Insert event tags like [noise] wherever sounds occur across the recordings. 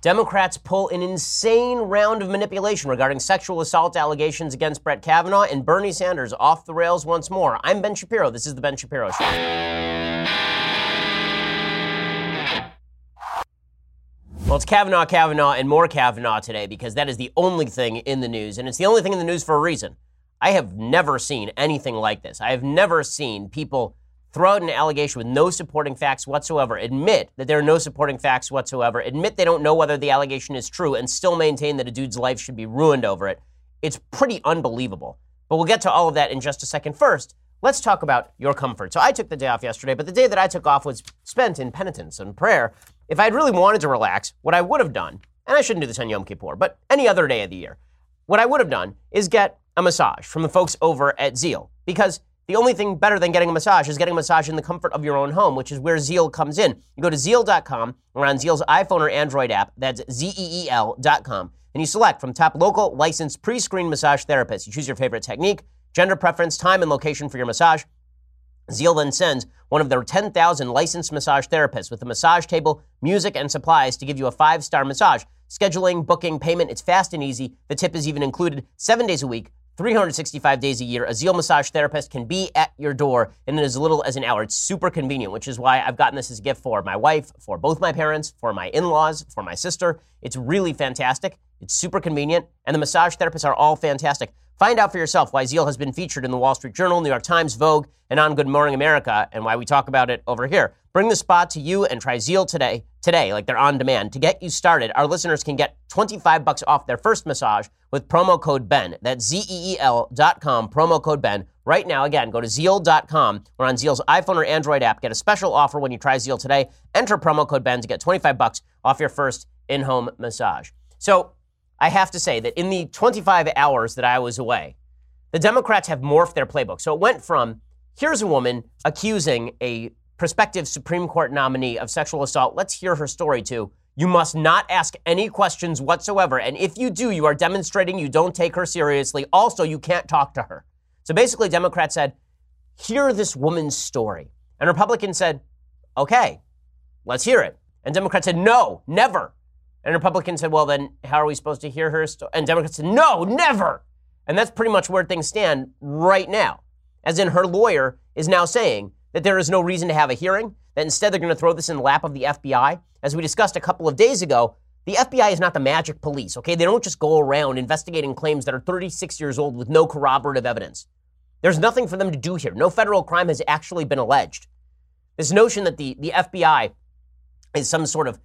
Democrats pull an insane round of manipulation regarding sexual assault allegations against Brett Kavanaugh and Bernie Sanders off the rails once more. I'm Ben Shapiro. This is The Ben Shapiro Show. Well, it's Kavanaugh, Kavanaugh, and more Kavanaugh today because that is the only thing in the news. And it's the only thing in the news for a reason. I have never seen anything like this. I have never seen people throw out an allegation with no supporting facts whatsoever, admit that there are no supporting facts whatsoever, admit they don't know whether the allegation is true, and still maintain that a dude's life should be ruined over it. It's pretty unbelievable. But we'll get to all of that in just a second. First, let's talk about your comfort. So I took the day off yesterday, but the day that I took off was spent in penitence and prayer. If I'd really wanted to relax, what I would have done, and I shouldn't do this on Yom Kippur, but any other day of the year, what I would have done is get a massage from the folks over at Zeel. Because the only thing better than getting a massage is getting a massage in the comfort of your own home, which is where Zeel comes in. You go to zeel.com or on Zeel's iPhone or Android app, that's Z-E-E-L.com, and you select from top local licensed pre-screened massage therapists. You choose your favorite technique, gender preference, time, and location for your massage. Zeel then sends one of their 10,000 licensed massage therapists with a massage table, music, and supplies to give you a five star massage. Scheduling, booking, payment, it's fast and easy. The tip is even included seven days a week, 365 days a year, a Zeel massage therapist can be at your door in as little as an hour. It's super convenient, which is why I've gotten this as a gift for my wife, for both my parents, for my in laws, for my sister. It's really fantastic. It's super convenient, and the massage therapists are all fantastic. Find out for yourself why Zeel has been featured in the Wall Street Journal, New York Times, Vogue, and on Good Morning America, and why we talk about it over here. Bring the spot to you and try Zeel today. Today, like they're on demand. To get you started, our listeners can get 25 bucks off their first massage with promo code BEN. That's Z-E-E-L dot com, promo code BEN. Right now, again, go to Zeel.com or on Zeel's iPhone or Android app. Get a special offer when you try Zeel today. Enter promo code BEN to get 25 bucks off your first in-home massage. So I have to say that in the 25 hours that I was away, the Democrats have morphed their playbook. So it went from here's a woman accusing a prospective Supreme Court nominee of sexual assault. Let's hear her story too. you must not ask any questions whatsoever. And if you do, you are demonstrating you don't take her seriously. Also, you can't talk to her. So basically, Democrats said, hear this woman's story. And Republicans said, okay, let's hear it. And Democrats said, no, never. And Republicans said, well, then how are we supposed to hear her story? And Democrats said, no, never. And that's pretty much where things stand right now. As in, her lawyer is now saying that there is no reason to have a hearing, that instead they're going to throw this in the lap of the FBI. As we discussed a couple of days ago, the FBI is not the magic police, okay? They don't just go around investigating claims that are 36 years old with no corroborative evidence. There's nothing for them to do here. No federal crime has actually been alleged. This notion that the, the FBI is some sort of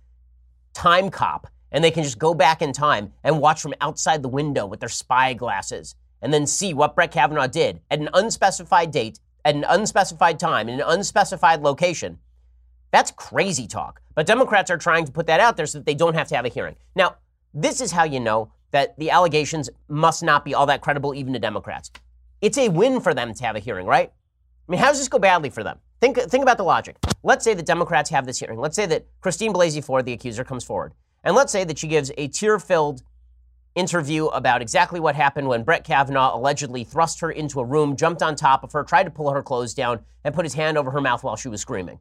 time cop and they can just go back in time and watch from outside the window with their spy glasses and then see what Brett Kavanaugh did at an unspecified date, at an unspecified time, in an unspecified location. That's crazy talk. But Democrats are trying to put that out there so that they don't have to have a hearing. Now, this is how you know that the allegations must not be all that credible even to Democrats. It's a win for them to have a hearing, right? I mean, how does this go badly for them? Think, think about the logic. Let's say the Democrats have this hearing. Let's say that Christine Blasey Ford, the accuser, comes forward. And let's say that she gives a tear filled interview about exactly what happened when Brett Kavanaugh allegedly thrust her into a room, jumped on top of her, tried to pull her clothes down, and put his hand over her mouth while she was screaming.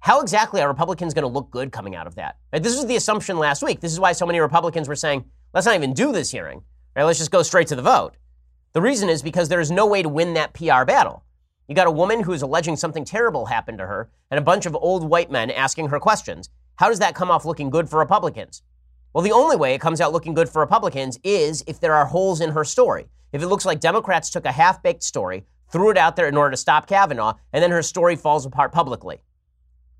How exactly are Republicans going to look good coming out of that? Right, this was the assumption last week. This is why so many Republicans were saying, let's not even do this hearing. Right, let's just go straight to the vote. The reason is because there is no way to win that PR battle. You got a woman who is alleging something terrible happened to her, and a bunch of old white men asking her questions. How does that come off looking good for Republicans? Well, the only way it comes out looking good for Republicans is if there are holes in her story. If it looks like Democrats took a half baked story, threw it out there in order to stop Kavanaugh, and then her story falls apart publicly.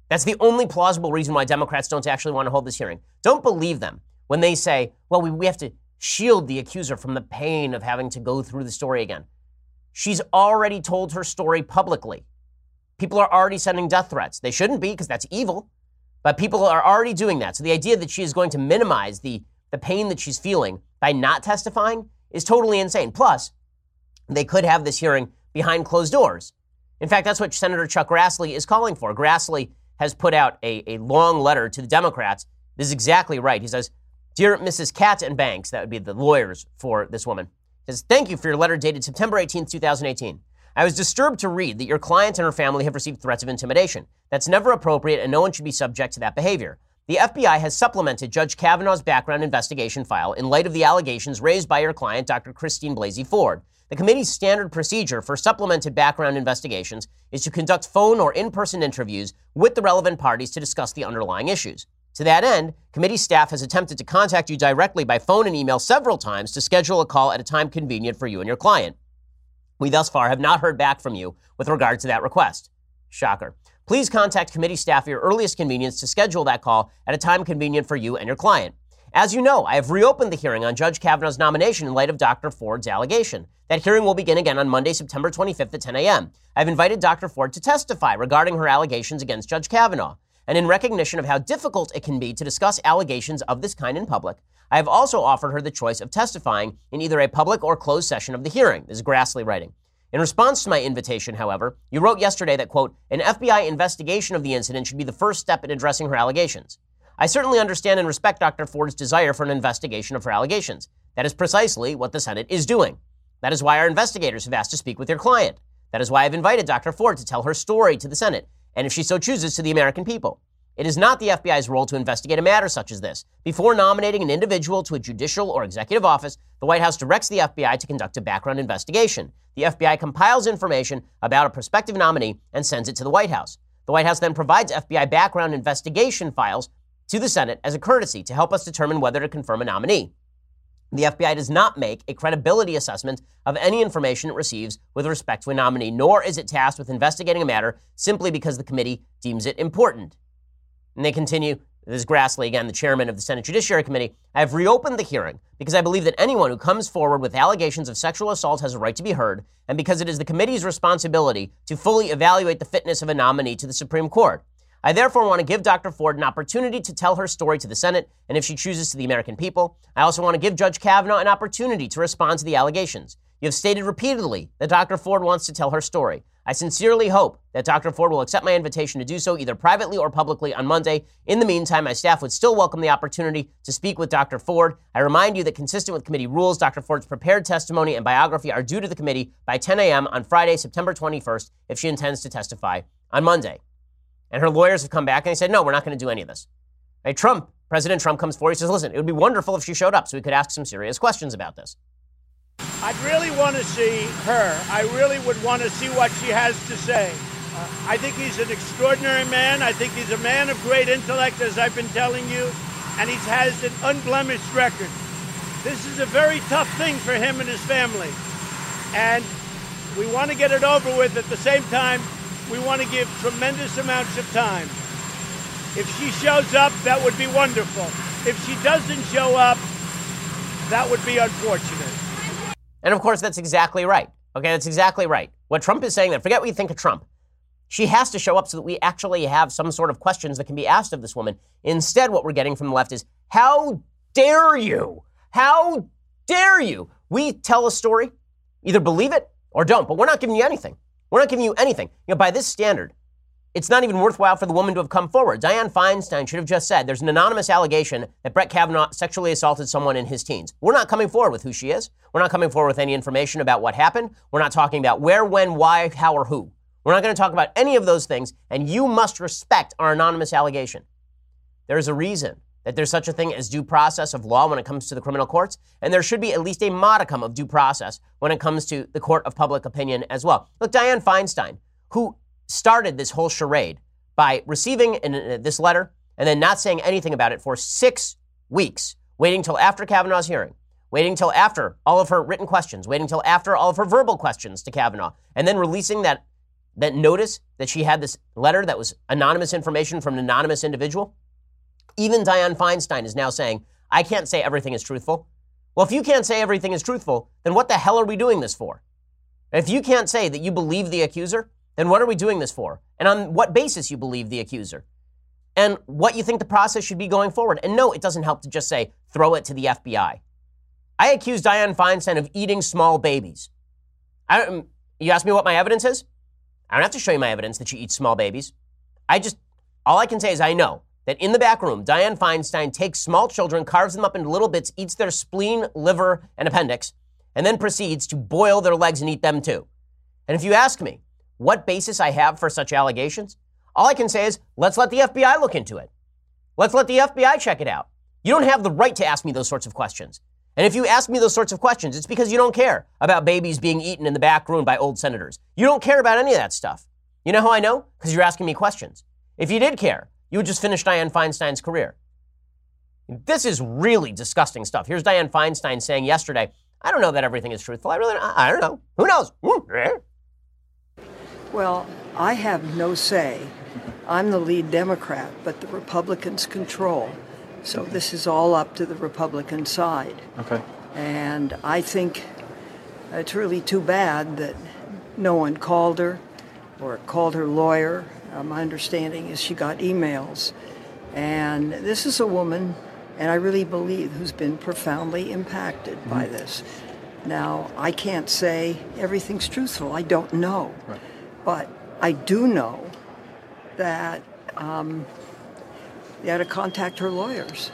That's the only plausible reason why Democrats don't actually want to hold this hearing. Don't believe them when they say, well, we, we have to shield the accuser from the pain of having to go through the story again. She's already told her story publicly. People are already sending death threats. They shouldn't be because that's evil, but people are already doing that. So the idea that she is going to minimize the, the pain that she's feeling by not testifying is totally insane. Plus, they could have this hearing behind closed doors. In fact, that's what Senator Chuck Grassley is calling for. Grassley has put out a, a long letter to the Democrats. This is exactly right. He says, Dear Mrs. Katz and Banks, that would be the lawyers for this woman, says, Thank you for your letter dated September 18, 2018. I was disturbed to read that your client and her family have received threats of intimidation. That's never appropriate, and no one should be subject to that behavior. the FBI has supplemented Judge Kavanaugh's background investigation file in light of the allegations raised by your client, Dr. Christine Blasey Ford. The committee's standard procedure for supplemented background investigations is to conduct phone or in person interviews with the relevant parties to discuss the underlying issues. To that end, committee staff has attempted to contact you directly by phone and email several times to schedule a call at a time convenient for you and your client. We thus far have not heard back from you with regard to that request. Shocker. Please contact committee staff at your earliest convenience to schedule that call at a time convenient for you and your client. As you know, I have reopened the hearing on Judge Kavanaugh's nomination in light of Dr. Ford's allegation. That hearing will begin again on Monday, September 25th at 10 a.m. I've invited Dr. Ford to testify regarding her allegations against Judge Kavanaugh. And in recognition of how difficult it can be to discuss allegations of this kind in public, I have also offered her the choice of testifying in either a public or closed session of the hearing. This is Grassley writing. In response to my invitation, however, you wrote yesterday that, quote, an FBI investigation of the incident should be the first step in addressing her allegations. I certainly understand and respect Dr. Ford's desire for an investigation of her allegations. That is precisely what the Senate is doing. That is why our investigators have asked to speak with your client. That is why I've invited Dr. Ford to tell her story to the Senate, and if she so chooses, to the American people. It is not the FBI's role to investigate a matter such as this. Before nominating an individual to a judicial or executive office, the White House directs the FBI to conduct a background investigation. The FBI compiles information about a prospective nominee and sends it to the White House. The White House then provides FBI background investigation files to the Senate as a courtesy to help us determine whether to confirm a nominee. The FBI does not make a credibility assessment of any information it receives with respect to a nominee, nor is it tasked with investigating a matter simply because the committee deems it important. And they continue this is Grassley, again, the chairman of the Senate Judiciary Committee. I have reopened the hearing because I believe that anyone who comes forward with allegations of sexual assault has a right to be heard, and because it is the committee's responsibility to fully evaluate the fitness of a nominee to the Supreme Court. I therefore want to give Dr. Ford an opportunity to tell her story to the Senate, and if she chooses to the American people. I also want to give Judge Kavanaugh an opportunity to respond to the allegations. You have stated repeatedly that Dr. Ford wants to tell her story. I sincerely hope that Dr. Ford will accept my invitation to do so either privately or publicly on Monday. In the meantime, my staff would still welcome the opportunity to speak with Dr. Ford. I remind you that consistent with committee rules, Dr. Ford's prepared testimony and biography are due to the committee by 10 a.m. on Friday, September 21st, if she intends to testify on Monday. And her lawyers have come back and they said, no, we're not going to do any of this. Hey, Trump, President Trump comes forward. He says, listen, it would be wonderful if she showed up so we could ask some serious questions about this. I'd really want to see her. I really would want to see what she has to say. Uh, I think he's an extraordinary man. I think he's a man of great intellect, as I've been telling you, and he has an unblemished record. This is a very tough thing for him and his family. And we want to get it over with at the same time we want to give tremendous amounts of time. If she shows up, that would be wonderful. If she doesn't show up, that would be unfortunate. And of course, that's exactly right. Okay, that's exactly right. What Trump is saying, that forget what you think of Trump. She has to show up so that we actually have some sort of questions that can be asked of this woman. Instead, what we're getting from the left is, how dare you? How dare you? We tell a story, either believe it or don't, but we're not giving you anything. We're not giving you anything. You know, by this standard, it's not even worthwhile for the woman to have come forward. Dianne Feinstein should have just said there's an anonymous allegation that Brett Kavanaugh sexually assaulted someone in his teens. We're not coming forward with who she is. We're not coming forward with any information about what happened. We're not talking about where, when, why, how, or who. We're not going to talk about any of those things, and you must respect our anonymous allegation. There's a reason that there's such a thing as due process of law when it comes to the criminal courts, and there should be at least a modicum of due process when it comes to the court of public opinion as well. Look, Dianne Feinstein, who started this whole charade by receiving an, uh, this letter and then not saying anything about it for six weeks, waiting till after Kavanaugh's hearing, waiting till after all of her written questions, waiting till after all of her verbal questions to Kavanaugh, and then releasing that that notice that she had this letter that was anonymous information from an anonymous individual. Even Dianne Feinstein is now saying, I can't say everything is truthful. Well, if you can't say everything is truthful, then what the hell are we doing this for? If you can't say that you believe the accuser, then what are we doing this for? And on what basis you believe the accuser? And what you think the process should be going forward. And no, it doesn't help to just say, throw it to the FBI. I accuse Dianne Feinstein of eating small babies. I, um, you ask me what my evidence is? I don't have to show you my evidence that she eats small babies. I just, all I can say is I know that in the back room, Dianne Feinstein takes small children, carves them up into little bits, eats their spleen, liver, and appendix, and then proceeds to boil their legs and eat them too. And if you ask me what basis I have for such allegations, all I can say is let's let the FBI look into it. Let's let the FBI check it out. You don't have the right to ask me those sorts of questions. And if you ask me those sorts of questions, it's because you don't care about babies being eaten in the back room by old senators. You don't care about any of that stuff. You know how I know? Because you're asking me questions. If you did care, you would just finish Dianne Feinstein's career. This is really disgusting stuff. Here's Dianne Feinstein saying yesterday, I don't know that everything is truthful. I really, I don't know. Who knows? Hmm. Well, I have no say. I'm the lead Democrat, but the Republicans control. So this is all up to the Republican side. Okay. And I think it's really too bad that no one called her or called her lawyer. Uh, my understanding is she got emails. And this is a woman and I really believe who's been profoundly impacted mm-hmm. by this. Now, I can't say everything's truthful. I don't know. Right. But I do know that um, they had to contact her lawyers.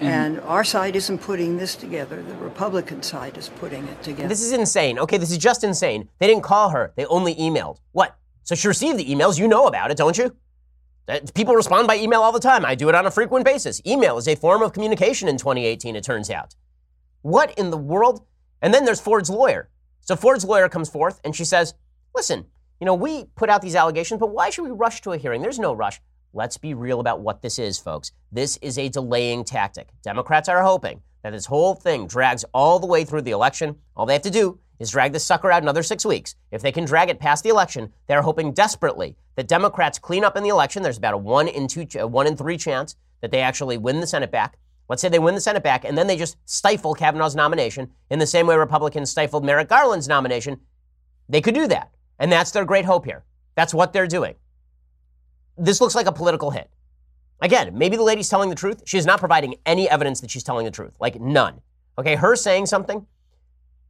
And, and our side isn't putting this together. The Republican side is putting it together. This is insane. Okay, this is just insane. They didn't call her, they only emailed. What? So she received the emails. You know about it, don't you? People respond by email all the time. I do it on a frequent basis. Email is a form of communication in 2018, it turns out. What in the world? And then there's Ford's lawyer. So Ford's lawyer comes forth and she says, Listen, you know, we put out these allegations, but why should we rush to a hearing? There's no rush. Let's be real about what this is, folks. This is a delaying tactic. Democrats are hoping that this whole thing drags all the way through the election. All they have to do is drag this sucker out another six weeks. If they can drag it past the election, they're hoping desperately that Democrats clean up in the election. There's about a one in two, one in three chance that they actually win the Senate back. Let's say they win the Senate back, and then they just stifle Kavanaugh's nomination in the same way Republicans stifled Merrick Garland's nomination. They could do that, and that's their great hope here. That's what they're doing. This looks like a political hit. Again, maybe the lady's telling the truth. She is not providing any evidence that she's telling the truth, like none. Okay, her saying something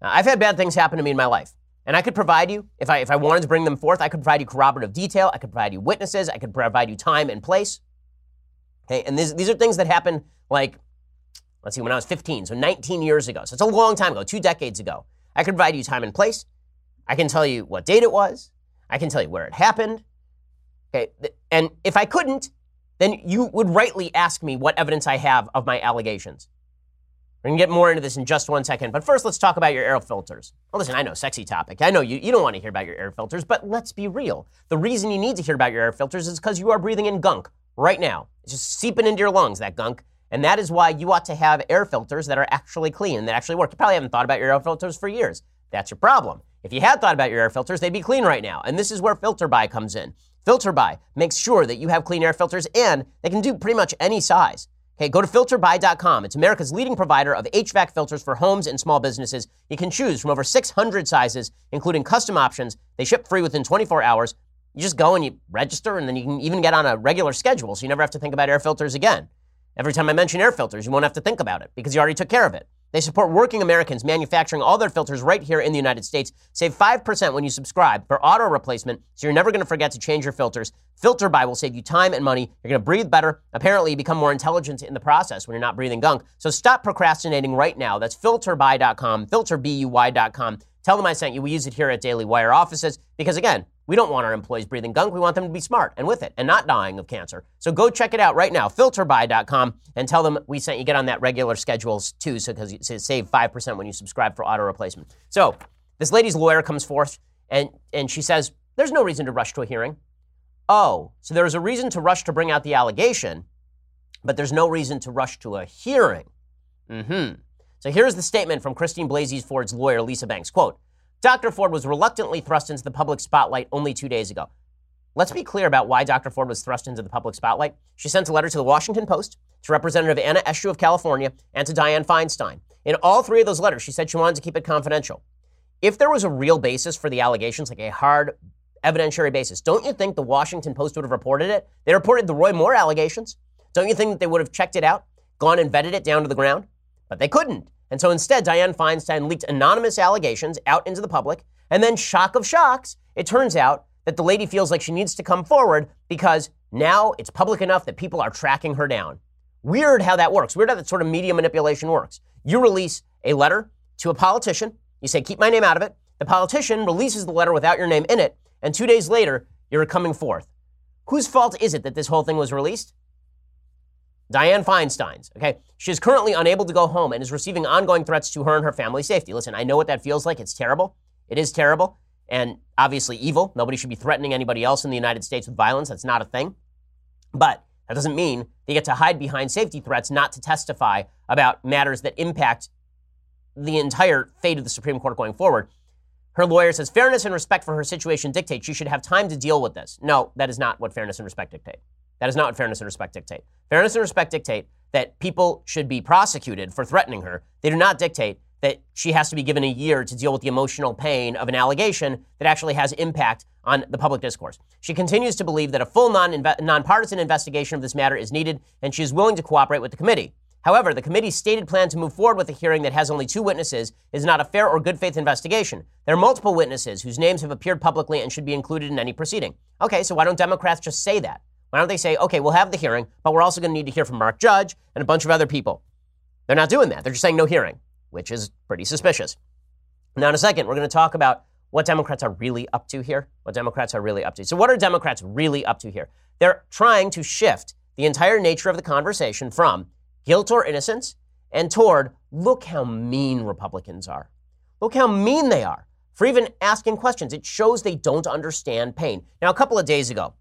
I've had bad things happen to me in my life. And I could provide you, if I, if I wanted to bring them forth, I could provide you corroborative detail. I could provide you witnesses. I could provide you time and place. Okay, and these, these are things that happened like, let's see, when I was 15, so 19 years ago. So it's a long time ago, two decades ago. I could provide you time and place. I can tell you what date it was. I can tell you where it happened. Okay, and if I couldn't, then you would rightly ask me what evidence I have of my allegations. We're to get more into this in just one second. But first, let's talk about your air filters. Well, listen, I know, sexy topic. I know you, you don't want to hear about your air filters, but let's be real. The reason you need to hear about your air filters is because you are breathing in gunk right now. It's just seeping into your lungs, that gunk. And that is why you ought to have air filters that are actually clean that actually work. You probably haven't thought about your air filters for years. That's your problem. If you had thought about your air filters, they'd be clean right now. And this is where FilterBuy comes in. FilterBuy makes sure that you have clean air filters and they can do pretty much any size. Okay, go to filterbuy.com. It's America's leading provider of HVAC filters for homes and small businesses. You can choose from over 600 sizes, including custom options. They ship free within 24 hours. You just go and you register, and then you can even get on a regular schedule so you never have to think about air filters again. Every time I mention air filters, you won't have to think about it because you already took care of it. They support working Americans manufacturing all their filters right here in the United States. Save 5% when you subscribe for auto replacement, so you're never going to forget to change your filters. Filter FilterBuy will save you time and money. You're going to breathe better. Apparently, you become more intelligent in the process when you're not breathing gunk. So stop procrastinating right now. That's filterbuy.com, filterbuy.com. Tell them I sent you. We use it here at Daily Wire offices because, again, we don't want our employees breathing gunk. We want them to be smart and with it and not dying of cancer. So go check it out right now, filterbuy.com, and tell them we sent you. Get on that regular schedules too, so because you save 5% when you subscribe for auto replacement. So this lady's lawyer comes forth and, and she says, There's no reason to rush to a hearing. Oh, so there's a reason to rush to bring out the allegation, but there's no reason to rush to a hearing. Mm-hmm. So here's the statement from Christine Blasey Ford's lawyer, Lisa Banks. Quote, Dr. Ford was reluctantly thrust into the public spotlight only two days ago. Let's be clear about why Dr. Ford was thrust into the public spotlight. She sent a letter to the Washington Post, to Representative Anna Eshoo of California, and to Dianne Feinstein. In all three of those letters, she said she wanted to keep it confidential. If there was a real basis for the allegations, like a hard evidentiary basis, don't you think the Washington Post would have reported it? They reported the Roy Moore allegations. Don't you think that they would have checked it out, gone and vetted it down to the ground? But they couldn't. And so instead, Dianne Feinstein leaked anonymous allegations out into the public. And then, shock of shocks, it turns out that the lady feels like she needs to come forward because now it's public enough that people are tracking her down. Weird how that works. Weird how that sort of media manipulation works. You release a letter to a politician, you say, keep my name out of it. The politician releases the letter without your name in it, and two days later, you're coming forth. Whose fault is it that this whole thing was released? Dianne Feinstein's, okay? She is currently unable to go home and is receiving ongoing threats to her and her family's safety. Listen, I know what that feels like. It's terrible. It is terrible and obviously evil. Nobody should be threatening anybody else in the United States with violence. That's not a thing. But that doesn't mean they get to hide behind safety threats not to testify about matters that impact the entire fate of the Supreme Court going forward. Her lawyer says fairness and respect for her situation dictate she should have time to deal with this. No, that is not what fairness and respect dictate. That is not what fairness and respect dictate. Fairness and respect dictate that people should be prosecuted for threatening her. They do not dictate that she has to be given a year to deal with the emotional pain of an allegation that actually has impact on the public discourse. She continues to believe that a full non nonpartisan investigation of this matter is needed, and she is willing to cooperate with the committee. However, the committee's stated plan to move forward with a hearing that has only two witnesses is not a fair or good faith investigation. There are multiple witnesses whose names have appeared publicly and should be included in any proceeding. Okay, so why don't Democrats just say that? Why don't they say, okay, we'll have the hearing, but we're also going to need to hear from Mark Judge and a bunch of other people? They're not doing that. They're just saying no hearing, which is pretty suspicious. Now, in a second, we're going to talk about what Democrats are really up to here. What Democrats are really up to. So, what are Democrats really up to here? They're trying to shift the entire nature of the conversation from guilt or innocence and toward look how mean Republicans are. Look how mean they are for even asking questions. It shows they don't understand pain. Now, a couple of days ago,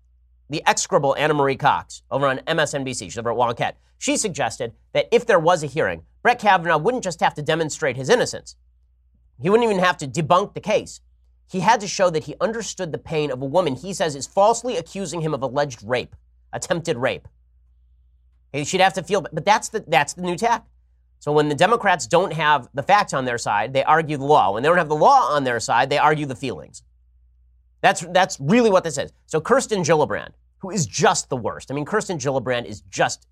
the execrable Ana Marie Cox over on MSNBC, she's over at Wonkette, she suggested that if there was a hearing, Brett Kavanaugh wouldn't just have to demonstrate his innocence. He wouldn't even have to debunk the case. He had to show that he understood the pain of a woman he says is falsely accusing him of alleged rape, attempted rape. He should have to feel, but that's the, that's the new tack. So when the Democrats don't have the facts on their side, they argue the law. When they don't have the law on their side, they argue the feelings. That's, that's really what this is. So Kirsten Gillibrand, who is just the worst. I mean, Kirsten Gillibrand is just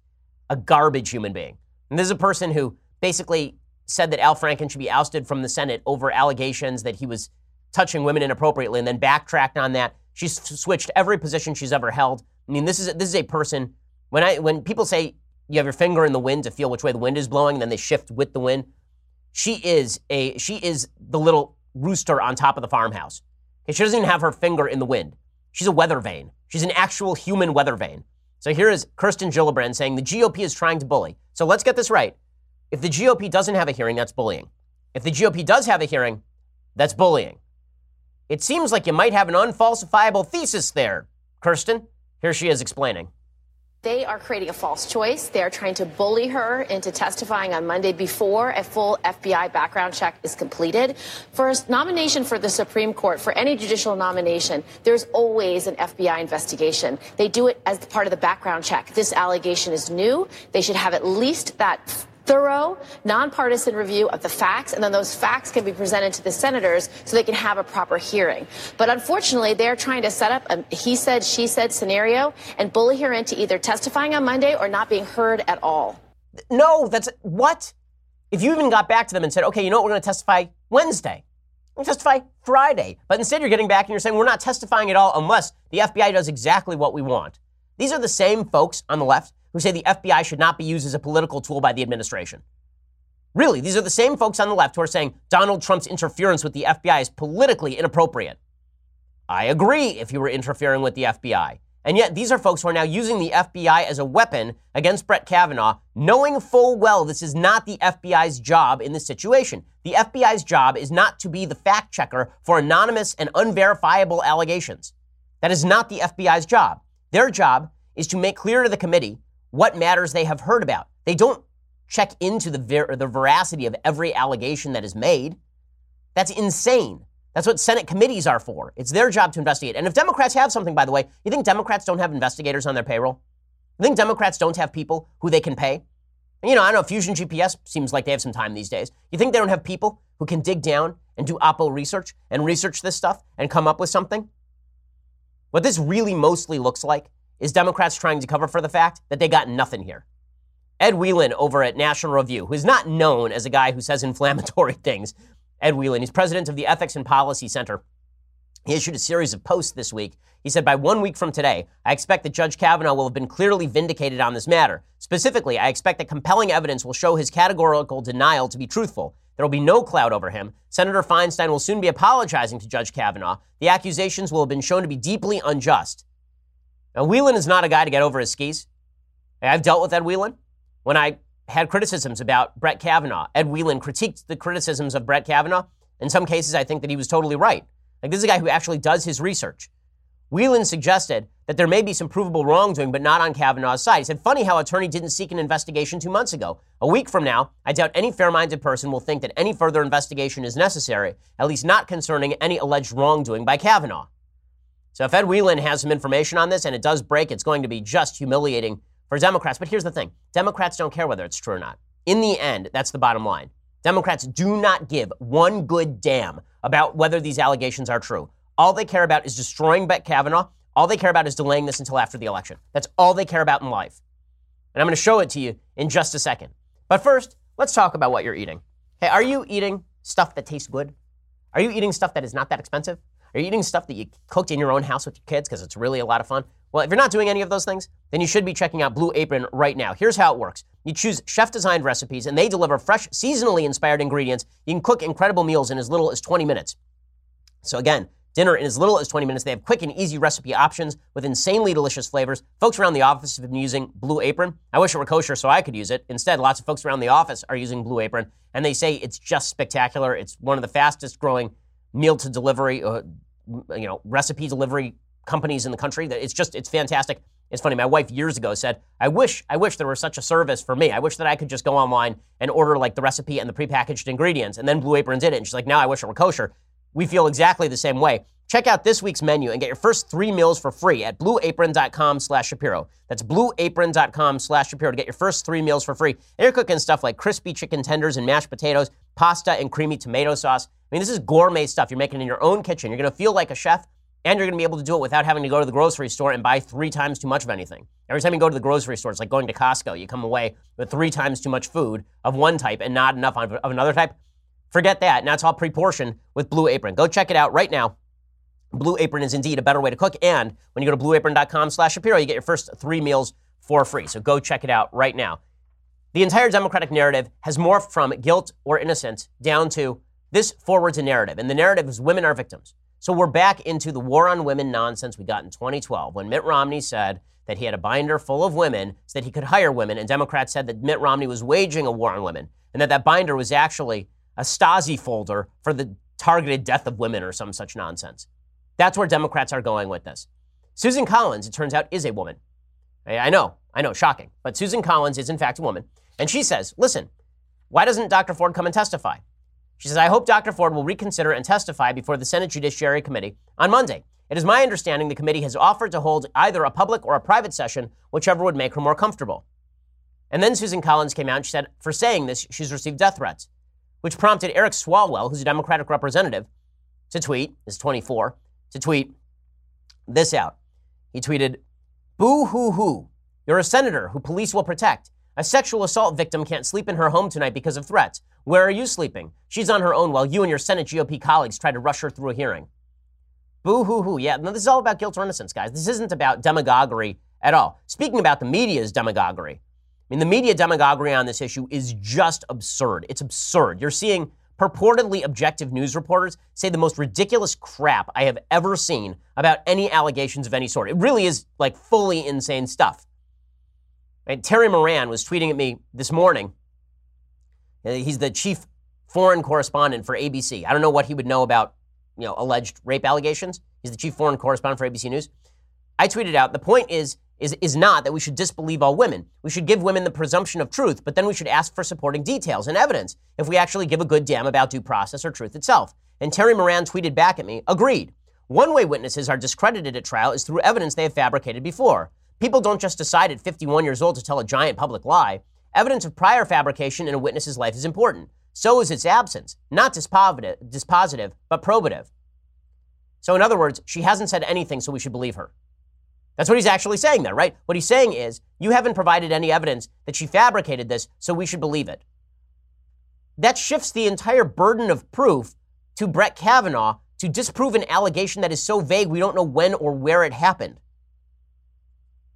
a garbage human being. And this is a person who basically said that Al Franken should be ousted from the Senate over allegations that he was touching women inappropriately and then backtracked on that. She's switched every position she's ever held. I mean, this is, this is a person, when, I, when people say you have your finger in the wind to feel which way the wind is blowing, and then they shift with the wind, she is, a, she is the little rooster on top of the farmhouse. She doesn't even have her finger in the wind. She's a weather vane. She's an actual human weather vane. So here is Kirsten Gillibrand saying the GOP is trying to bully. So let's get this right. If the GOP doesn't have a hearing, that's bullying. If the GOP does have a hearing, that's bullying. It seems like you might have an unfalsifiable thesis there, Kirsten. Here she is explaining. They are creating a false choice. They are trying to bully her into testifying on Monday before a full FBI background check is completed. For a nomination for the Supreme Court, for any judicial nomination, there's always an FBI investigation. They do it as part of the background check. This allegation is new. They should have at least that thorough, nonpartisan review of the facts, and then those facts can be presented to the senators so they can have a proper hearing. But unfortunately, they're trying to set up a he said, she said scenario and bully her into either testifying on Monday or not being heard at all. No, that's what? If you even got back to them and said, okay, you know what, we're going to testify Wednesday. We're testify Friday. But instead, you're getting back and you're saying, we're not testifying at all unless the FBI does exactly what we want. These are the same folks on the left who say the FBI should not be used as a political tool by the administration. Really, these are the same folks on the left who are saying Donald Trump's interference with the FBI is politically inappropriate. I agree if you were interfering with the FBI. And yet, these are folks who are now using the FBI as a weapon against Brett Kavanaugh, knowing full well this is not the FBI's job in this situation. The FBI's job is not to be the fact checker for anonymous and unverifiable allegations. That is not the FBI's job. Their job is to make clear to the committee what matters they have heard about. They don't check into the, ver- the veracity of every allegation that is made. That's insane. That's what Senate committees are for. It's their job to investigate. And if Democrats have something, by the way, you think Democrats don't have investigators on their payroll? You think Democrats don't have people who they can pay? You know, I don't know, Fusion GPS seems like they have some time these days. You think they don't have people who can dig down and do Oppo research and research this stuff and come up with something? What this really mostly looks like is Democrats trying to cover for the fact that they got nothing here. Ed Whelan over at National Review, who is not known as a guy who says [laughs] inflammatory things, Ed Whelan, he's president of the Ethics and Policy Center. He issued a series of posts this week. He said, By one week from today, I expect that Judge Kavanaugh will have been clearly vindicated on this matter. Specifically, I expect that compelling evidence will show his categorical denial to be truthful. There will be no cloud over him. Senator Feinstein will soon be apologizing to Judge Kavanaugh. The accusations will have been shown to be deeply unjust. Now, Whelan is not a guy to get over his skis. I've dealt with Ed Whelan. when I had criticisms about Brett Kavanaugh. Ed Whelan critiqued the criticisms of Brett Kavanaugh. In some cases, I think that he was totally right. Like, this is a guy who actually does his research. Whelan suggested that there may be some provable wrongdoing, but not on Kavanaugh's side. He said, funny how attorney didn't seek an investigation two months ago. A week from now, I doubt any fair minded person will think that any further investigation is necessary, at least not concerning any alleged wrongdoing by Kavanaugh. So if Ed Whelan has some information on this and it does break, it's going to be just humiliating for Democrats. But here's the thing Democrats don't care whether it's true or not. In the end, that's the bottom line. Democrats do not give one good damn about whether these allegations are true. All they care about is destroying Brett Kavanaugh. All they care about is delaying this until after the election. That's all they care about in life. And I'm going to show it to you in just a second. But first, let's talk about what you're eating. Hey, are you eating stuff that tastes good? Are you eating stuff that is not that expensive? Are you eating stuff that you cooked in your own house with your kids because it's really a lot of fun? Well, if you're not doing any of those things, then you should be checking out Blue Apron right now. Here's how it works. You choose chef designed recipes and they deliver fresh, seasonally inspired ingredients. You can cook incredible meals in as little as 20 minutes. So again, Dinner in as little as 20 minutes. They have quick and easy recipe options with insanely delicious flavors. Folks around the office have been using Blue Apron. I wish it were kosher so I could use it. Instead, lots of folks around the office are using Blue Apron, and they say it's just spectacular. It's one of the fastest growing meal to delivery, uh, you know, recipe delivery companies in the country. That It's just, it's fantastic. It's funny. My wife years ago said, "I wish, I wish there was such a service for me. I wish that I could just go online and order like the recipe and the prepackaged ingredients." And then Blue Apron did it, and she's like, "Now I wish it were kosher." We feel exactly the same way. Check out this week's menu and get your first three meals for free at blueapron.com slash Shapiro. That's blueapron.com slash Shapiro to get your first three meals for free. And you're cooking stuff like crispy chicken tenders and mashed potatoes, pasta and creamy tomato sauce. I mean, this is gourmet stuff. You're making in your own kitchen. You're going to feel like a chef, and you're going to be able to do it without having to go to the grocery store and buy three times too much of anything. Every time you go to the grocery store, it's like going to Costco. You come away with three times too much food of one type and not enough of another type. Forget that. Now it's all pre-portioned with Blue Apron. Go check it out right now. Blue Apron is indeed a better way to cook. And when you go to blueapron.com slash Shapiro, you get your first three meals for free. So go check it out right now. The entire Democratic narrative has morphed from guilt or innocence down to this forwards a narrative. And the narrative is women are victims. So we're back into the war on women nonsense we got in 2012 when Mitt Romney said that he had a binder full of women so that he could hire women. And Democrats said that Mitt Romney was waging a war on women and that that binder was actually a Stasi folder for the targeted death of women or some such nonsense. That's where Democrats are going with this. Susan Collins, it turns out, is a woman. I know, I know, shocking. But Susan Collins is, in fact, a woman. And she says, listen, why doesn't Dr. Ford come and testify? She says, I hope Dr. Ford will reconsider and testify before the Senate Judiciary Committee on Monday. It is my understanding the committee has offered to hold either a public or a private session, whichever would make her more comfortable. And then Susan Collins came out and she said, for saying this, she's received death threats which prompted Eric Swalwell, who's a Democratic representative, to tweet, is 24, to tweet this out. He tweeted, Boo hoo hoo. You're a senator who police will protect. A sexual assault victim can't sleep in her home tonight because of threats. Where are you sleeping? She's on her own while you and your Senate GOP colleagues try to rush her through a hearing. Boo hoo hoo. Yeah, no, this is all about guilt or innocence, guys. This isn't about demagoguery at all. Speaking about the media's demagoguery, I mean, the media demagoguery on this issue is just absurd. It's absurd. You're seeing purportedly objective news reporters say the most ridiculous crap I have ever seen about any allegations of any sort. It really is like fully insane stuff. Right? Terry Moran was tweeting at me this morning. Uh, he's the chief foreign correspondent for ABC. I don't know what he would know about, you know, alleged rape allegations. He's the chief foreign correspondent for ABC News. I tweeted out the point is is, is not that we should disbelieve all women. We should give women the presumption of truth, but then we should ask for supporting details and evidence if we actually give a good damn about due process or truth itself. And Terry Moran tweeted back at me, agreed. One way witnesses are discredited at trial is through evidence they have fabricated before. People don't just decide at 51 years old to tell a giant public lie. Evidence of prior fabrication in a witness's life is important. So is its absence, not dispositive, dispositive but probative. So, in other words, she hasn't said anything, so we should believe her. That's what he's actually saying there, right? What he's saying is, you haven't provided any evidence that she fabricated this, so we should believe it. That shifts the entire burden of proof to Brett Kavanaugh to disprove an allegation that is so vague we don't know when or where it happened.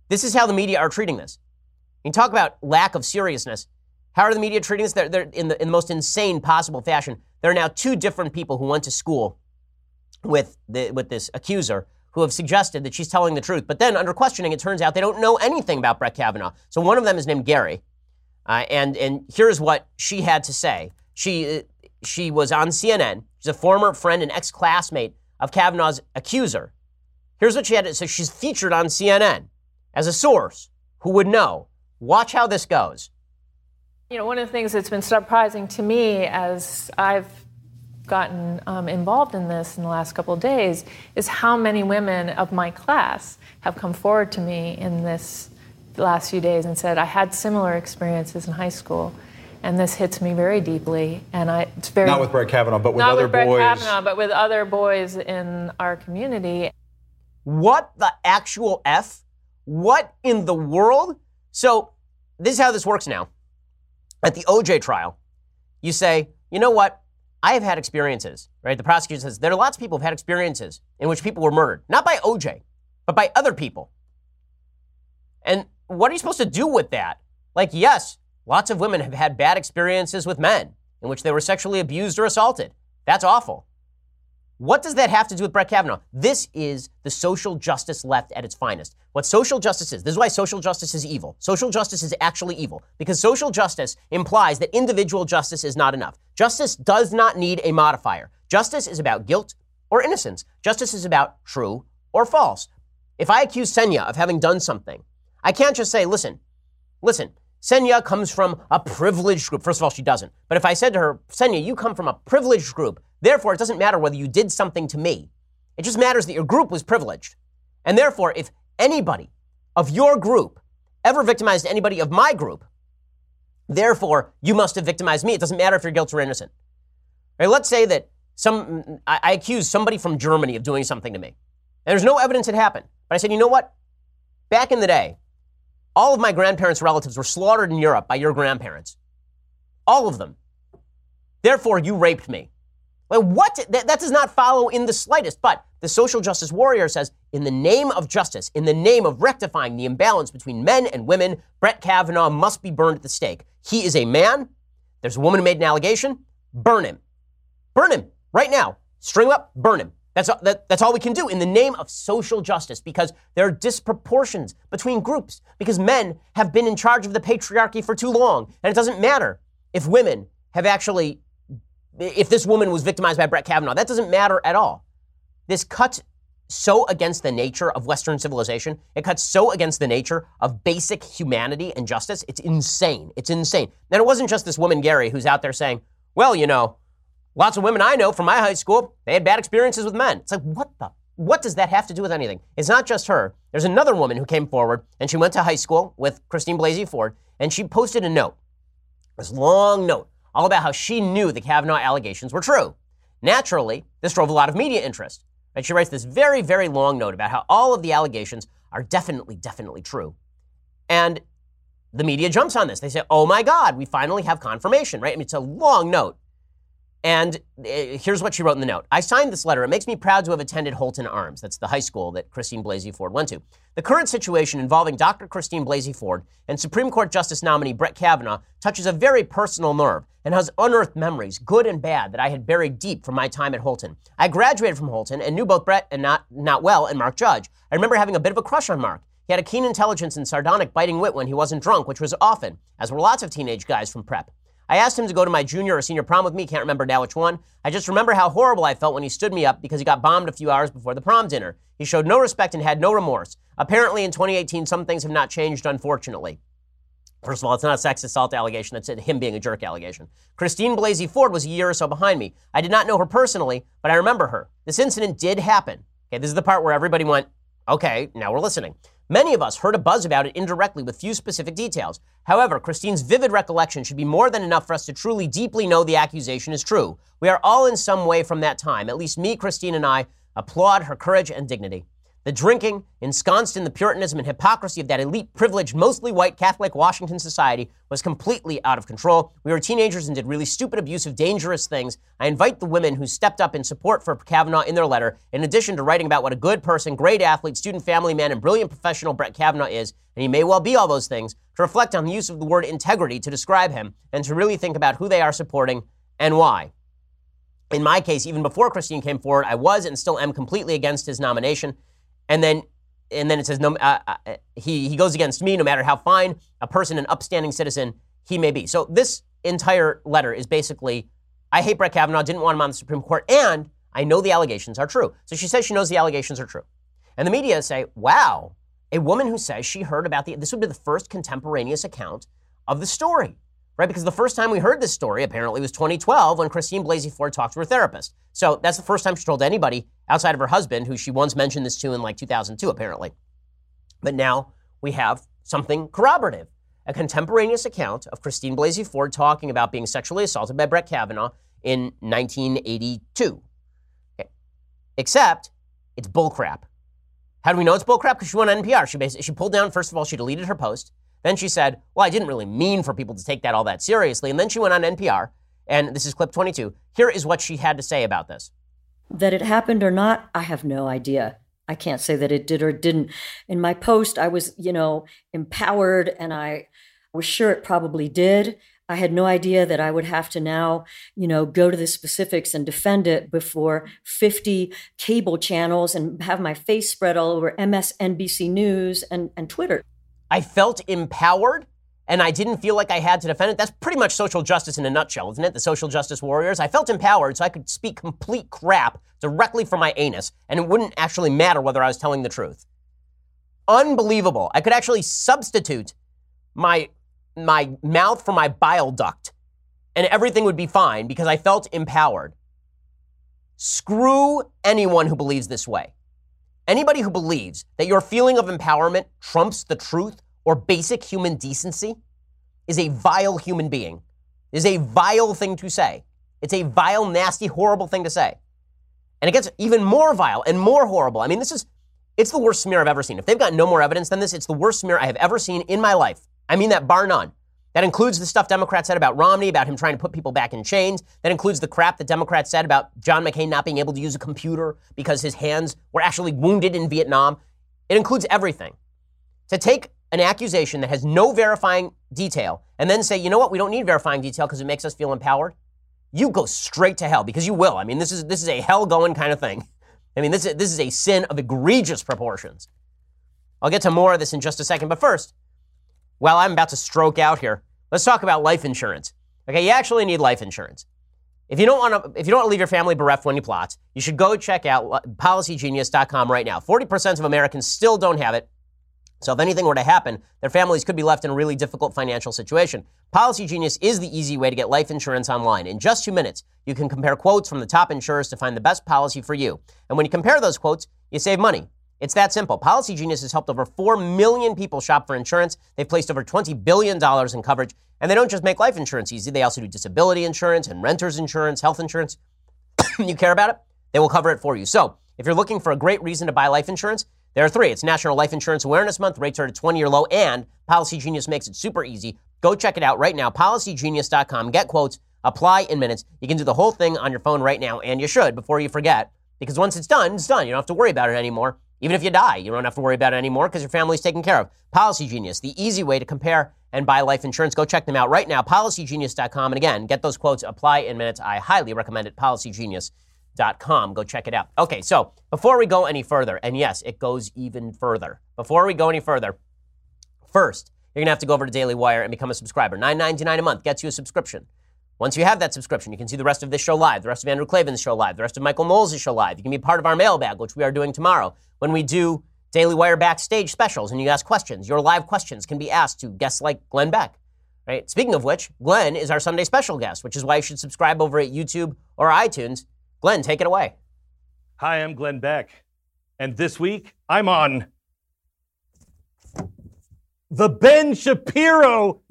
This is how the media are treating this. You talk about lack of seriousness. How are the media treating this? They're, they're in, the, in the most insane possible fashion. There are now two different people who went to school with, the, with this accuser who have suggested that she's telling the truth. But then, under questioning, it turns out they don't know anything about Brett Kavanaugh. So one of them is named Guerry. Uh, and and here's what she had to say. She she was on CNN. She's a former friend and ex classmate of Kavanaugh's accuser. Here's what she had to say. So she's featured on CNN as a source who would know. Watch how this goes. You know, one of the things that's been surprising to me as I've gotten um, involved in this in the last couple of days is how many women of my class have come forward to me in this last few days and said, I had similar experiences in high school and this hits me very deeply. And I, it's very not with Brett Kavanaugh, but with not other with Brett boys. Kavanaugh, but with other boys in our community. What the actual f? What in the world? So this is how this works now. At the OJ trial, you say, you know what? I have had experiences, right? The prosecutor says there are lots of people who've had experiences in which people were murdered, not by OJ, but by other people. And what are you supposed to do with that? Like, yes, Lots of women have had bad experiences with men in which they were sexually abused or assaulted. That's awful. What does that have to do with Brett Kavanaugh? This is the social justice left at its finest. What social justice is, this is why social justice is evil. Social justice is actually evil because social justice implies that individual justice is not enough. Justice does not need a modifier. Justice is about guilt or innocence. Justice is about true or false. If I accuse Senya of having done something, I can't just say, listen, listen, Senya comes from a privileged group. First of all, she doesn't. But if I said to her, Senya, you come from a privileged group, therefore it doesn't matter whether you did something to me. It just matters that your group was privileged. And therefore, if anybody of your group ever victimized anybody of my group, therefore you must have victimized me. It doesn't matter if you're guilty or innocent. Right, let's say that some I, I accuse somebody from Germany of doing something to me. And there's no evidence it happened. But I said, you know what? Back in the day, all of my grandparents' relatives were slaughtered in Europe by your grandparents. All of them. Therefore, you raped me. What? That, that does not follow in the slightest. But the social justice warrior says, in the name of justice, in the name of rectifying the imbalance between men and women, Brett Kavanaugh must be burned at the stake. He is a man. There's a woman who made an allegation. Burn him. Burn him right now. String him up, burn him. That's, that, that's all we can do in the name of social justice because there are disproportions between groups, because men have been in charge of the patriarchy for too long. And it doesn't matter if women have actually, if this woman was victimized by Brett Kavanaugh, that doesn't matter at all. This cuts so against the nature of Western civilization. It cuts so against the nature of basic humanity and justice. It's insane. It's insane. And it wasn't just this woman, Guerry, who's out there saying, well, you know, Lots of women I know from my high school, they had bad experiences with men. It's like, what the? What does that have to do with anything? It's not just her. There's another woman who came forward, and she went to high school with Christine Blasey Ford, and she posted a note, this long note, all about how she knew the Kavanaugh allegations were true. Naturally, this drove a lot of media interest. And she writes this very, very long note about how all of the allegations are definitely, definitely true. And the media jumps on this. They say, oh my God, we finally have confirmation, right? I mean, it's a long note. And uh, here's what she wrote in the note. I signed this letter. It makes me proud to have attended Holton Arms. That's the high school that Christine Blasey Ford went to. The current situation involving Dr. Christine Blasey Ford and Supreme Court Justice nominee Brett Kavanaugh touches a very personal nerve and has unearthed memories, good and bad, that I had buried deep from my time at Holton. I graduated from Holton and knew both Brett and not, not well and Mark Judge. I remember having a bit of a crush on Mark. He had a keen intelligence and sardonic biting wit when he wasn't drunk, which was often, as were lots of teenage guys from prep. I asked him to go to my junior or senior prom with me. Can't remember now which one. I just remember how horrible I felt when he stood me up because he got bombed a few hours before the prom dinner. He showed no respect and had no remorse. Apparently, in 2018, some things have not changed, unfortunately. First of all, it's not a sex assault allegation. It's him being a jerk allegation. Christine Blasey Ford was a year or so behind me. I did not know her personally, but I remember her. This incident did happen. Okay, this is the part where everybody went, okay, now we're listening. Many of us heard a buzz about it indirectly with few specific details. However, Christine's vivid recollection should be more than enough for us to truly deeply know the accusation is true. We are all in some way from that time, at least me, Christine, and I, applaud her courage and dignity. The drinking, ensconced in the Puritanism and hypocrisy of that elite, privileged, mostly white Catholic Washington society, was completely out of control. We were teenagers and did really stupid, abusive, dangerous things. I invite the women who stepped up in support for Kavanaugh in their letter, in addition to writing about what a good person, great athlete, student, family man, and brilliant professional Brett Kavanaugh is, and he may well be all those things, to reflect on the use of the word integrity to describe him, and to really think about who they are supporting and why. In my case, even before Christine came forward, I was and still am completely against his nomination. And then and then it says no uh, uh, he he goes against me no matter how fine a person an upstanding citizen he may be. So this entire letter is basically I hate Brett Kavanaugh, didn't want him on the Supreme Court, and I know the allegations are true. So she says she knows the allegations are true. And the media say, wow, a woman who says she heard about the, this would be the first contemporaneous account of the story, right? Because the first time we heard this story apparently was 2012 when Christine Blasey Ford talked to her therapist. So that's the first time she told anybody outside of her husband, who she once mentioned this to in like 2002, apparently. But now we have something corroborative a contemporaneous account of Christine Blasey Ford talking about being sexually assaulted by Brett Kavanaugh in 1982. Okay. Except it's bullcrap. How do we know it's bullcrap? Because she went on NPR. She basically she pulled down. First of all, she deleted her post. Then she said, "Well, I didn't really mean for people to take that all that seriously." And then she went on NPR, and this is clip 22. Here is what she had to say about this. That it happened or not, I have no idea. I can't say that it did or didn't. In my post, I was, you know, empowered and I was sure it probably did. I had no idea that I would have to now, you know, go to the specifics and defend it before 50 cable channels and have my face spread all over MSNBC News and, and Twitter. I felt empowered and I didn't feel like I had to defend it. That's pretty much social justice in a nutshell, isn't it? The social justice warriors. I felt empowered so I could speak complete crap directly from my anus, and it wouldn't actually matter whether I was telling the truth. Unbelievable. I could actually substitute my my mouth for my bile duct, and everything would be fine because I felt empowered. Screw anyone who believes this way. Anybody who believes that your feeling of empowerment trumps the truth or basic human decency is a vile human being, is a vile thing to say. It's a vile, nasty, horrible thing to say. And it gets even more vile and more horrible. I mean, this is, it's the worst smear I've ever seen. If they've got no more evidence than this, it's the worst smear I have ever seen in my life. I mean that bar none. That includes the stuff Democrats said about Romney, about him trying to put people back in chains. That includes the crap that Democrats said about John McCain not being able to use a computer because his hands were actually wounded in Vietnam. It includes everything. To take an accusation that has no verifying detail and then say, you know what, we don't need verifying detail because it makes us feel empowered, you go straight to hell because you will. I mean, this is this is a hell going kind of thing. [laughs] I mean, this is, this is a sin of egregious proportions. I'll get to more of this in just a second, but first, while I'm about to stroke out here, let's talk about life insurance. Okay, you actually need life insurance. If you don't want to, if you don't leave your family bereft when you plot, you should go check out PolicyGenius.com right now. Forty percent of Americans still don't have it. So if anything were to happen, their families could be left in a really difficult financial situation. Policy Genius is the easy way to get life insurance online. In just two minutes, you can compare quotes from the top insurers to find the best policy for you. And when you compare those quotes, you save money. It's that simple. Policy Genius has helped over 4 million people shop for insurance. They've placed over $20 billion in coverage. And they don't just make life insurance easy, they also do disability insurance and renter's insurance, health insurance. [coughs] you care about it? They will cover it for you. So if you're looking for a great reason to buy life insurance, there are three. It's National Life Insurance Awareness Month. Rates are at a 20 year low, and Policy Genius makes it super easy. Go check it out right now. PolicyGenius.com. Get quotes, apply in minutes. You can do the whole thing on your phone right now, and you should before you forget, because once it's done, it's done. You don't have to worry about it anymore. Even if you die, you don't have to worry about it anymore because your family's taken care of. Policy Genius, the easy way to compare and buy life insurance. Go check them out right now. PolicyGenius.com. And again, get those quotes, apply in minutes. I highly recommend it. PolicyGenius.com. Go check it out. Okay, so before we go any further, and yes, it goes even further. Before we go any further, first, you're gonna have to go over to Daily Wire and become a subscriber. $9.99 a month gets you a subscription. Once you have that subscription, you can see the rest of this show live, the rest of Andrew Klavan's show live, the rest of Michael Knowles' show live. You can be part of our mailbag, which we are doing tomorrow when we do Daily Wire backstage specials and you ask questions. Your live questions can be asked to guests like Glenn Beck. Right? Speaking of which, Glenn is our Sunday special guest, which is why you should subscribe over at YouTube or iTunes Glenn, take it away. Hi, I'm Glenn Beck. And this week, I'm on the Ben Shapiro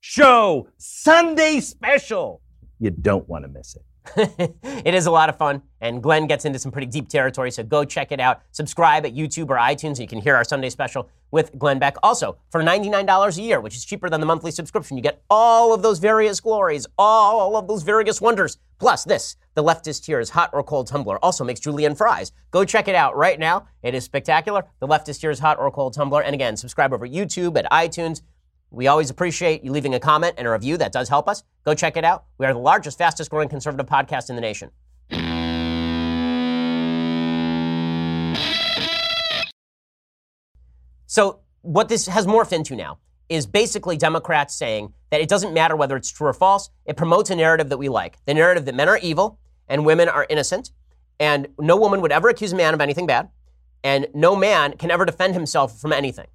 Show Sunday Special. You don't want to miss it. [laughs] it is a lot of fun, and Glenn gets into some pretty deep territory, so go check it out. Subscribe at YouTube or iTunes, and you can hear our Sunday special with Glenn Beck. Also, for $99 a year, which is cheaper than the monthly subscription, you get all of those various glories, all of those various wonders. Plus, this, the leftist tears hot or cold tumbler, also makes julienne fries. Go check it out right now. It is spectacular. The leftist tears hot or cold tumbler. And again, subscribe over YouTube at iTunes we always appreciate you leaving a comment and a review. That does help us. Go check it out. We are the largest, fastest growing conservative podcast in the nation. So, what this has morphed into now is basically Democrats saying that it doesn't matter whether it's true or false. It promotes a narrative that we like the narrative that men are evil and women are innocent, and no woman would ever accuse a man of anything bad, and no man can ever defend himself from anything.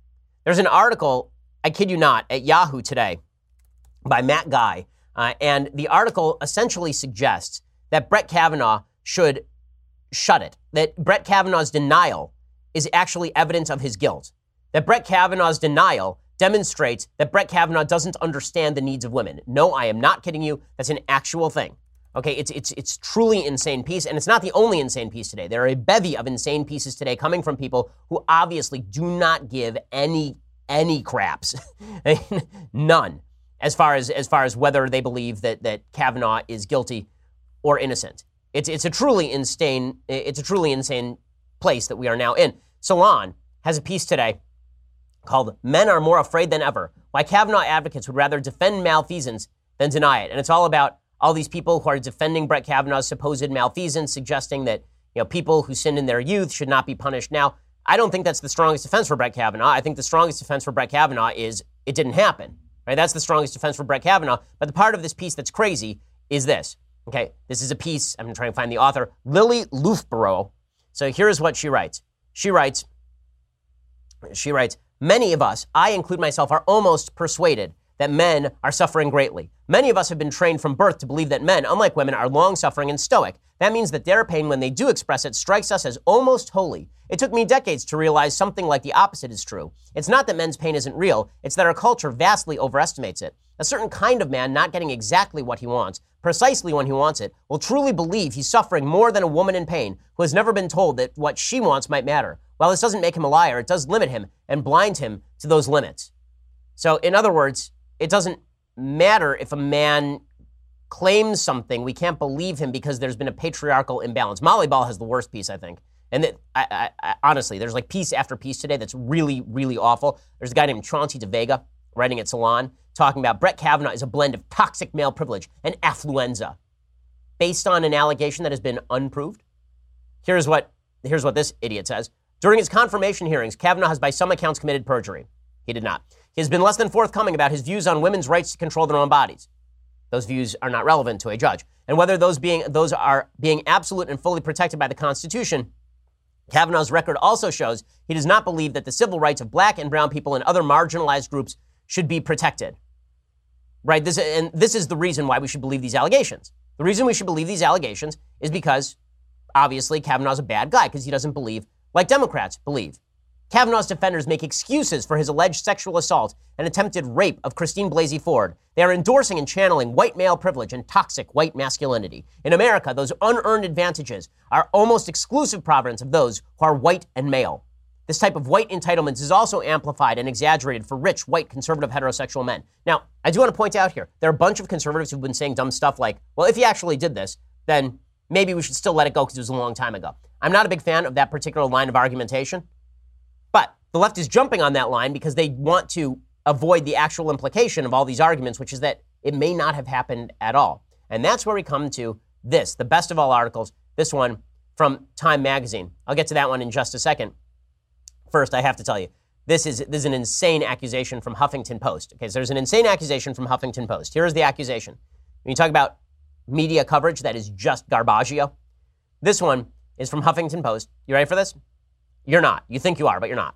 There's an article, I kid you not, at Yahoo today by Matt Bai, uh, and the article essentially suggests that Brett Kavanaugh should shut it, that Brett Kavanaugh's denial is actually evidence of his guilt, that Brett Kavanaugh's denial demonstrates that Brett Kavanaugh doesn't understand the needs of women. No, I am not kidding you. That's an actual thing. Okay, it's, it's, it's truly insane piece, and it's not the only insane piece today. There are a bevy of insane pieces today coming from people who obviously do not give any any craps, [laughs] none, as far as as far as whether they believe that that Kavanaugh is guilty or innocent. It's it's a truly insane it's a truly insane place that we are now in. Salon has a piece today called "Men Are More Afraid Than Ever: Why Kavanaugh Advocates Would Rather Defend Malfeasance Than Deny It," and it's all about all these people who are defending Brett Kavanaugh's supposed malfeasance, suggesting that you know people who sinned in their youth should not be punished now. I don't think that's the strongest defense for Brett Kavanaugh. I think the strongest defense for Brett Kavanaugh is it didn't happen. Right? That's the strongest defense for Brett Kavanaugh. But the part of this piece that's crazy is this. Okay, this is a piece. I'm trying to find the author, Lili Loofbourow. So here's what she writes. She writes. She writes. Many of us, I include myself, are almost persuaded that men are suffering greatly. Many of us have been trained from birth to believe that men, unlike women, are long suffering and stoic. That means that their pain, when they do express it, strikes us as almost holy. It took me decades to realize something like the opposite is true. It's not that men's pain isn't real, it's that our culture vastly overestimates it. A certain kind of man not getting exactly what he wants, precisely when he wants it, will truly believe he's suffering more than a woman in pain who has never been told that what she wants might matter. While this doesn't make him a liar, it does limit him and blind him to those limits. So, in other words, it doesn't matter if a man claims something, we can't believe him because there's been a patriarchal imbalance. Molly Ball has the worst piece, I think. And that, I, I, I, honestly, there's like piece after piece today that's really, really awful. There's a guy named Chauncey DeVega writing at Salon talking about Brett Kavanaugh is a blend of toxic male privilege and affluenza based on an allegation that has been unproved. Here's what, here's what this idiot says. During his confirmation hearings, Kavanaugh has by some accounts committed perjury. He did not. He has been less than forthcoming about his views on women's rights to control their own bodies. Those views are not relevant to a judge. And whether those being those are being absolute and fully protected by the Constitution, Kavanaugh's record also shows he does not believe that the civil rights of black and brown people and other marginalized groups should be protected. Right? This, and this is the reason why we should believe these allegations. The reason we should believe these allegations is because obviously Kavanaugh's a bad guy because he doesn't believe like Democrats believe. Kavanaugh's defenders make excuses for his alleged sexual assault and attempted rape of Christine Blasey Ford. They are endorsing and channeling white male privilege and toxic white masculinity. In America, those unearned advantages are almost exclusive province of those who are white and male. This type of white entitlement is also amplified and exaggerated for rich, white, conservative, heterosexual men. Now, I do want to point out here there are a bunch of conservatives who've been saying dumb stuff like, well, if he actually did this, then maybe we should still let it go because it was a long time ago. I'm not a big fan of that particular line of argumentation. The left is jumping on that line because they want to avoid the actual implication of all these arguments, which is that it may not have happened at all. And that's where we come to this, the best of all articles, this one from Time Magazine. I'll get to that one in just a second. First, I have to tell you, this is, this is an insane accusation from Huffington Post. Okay, so there's an insane accusation from Huffington Post. Here is the accusation. When you talk about media coverage that is just garbaggio, this one is from Huffington Post. You ready for this? You're not. You think you are, but you're not.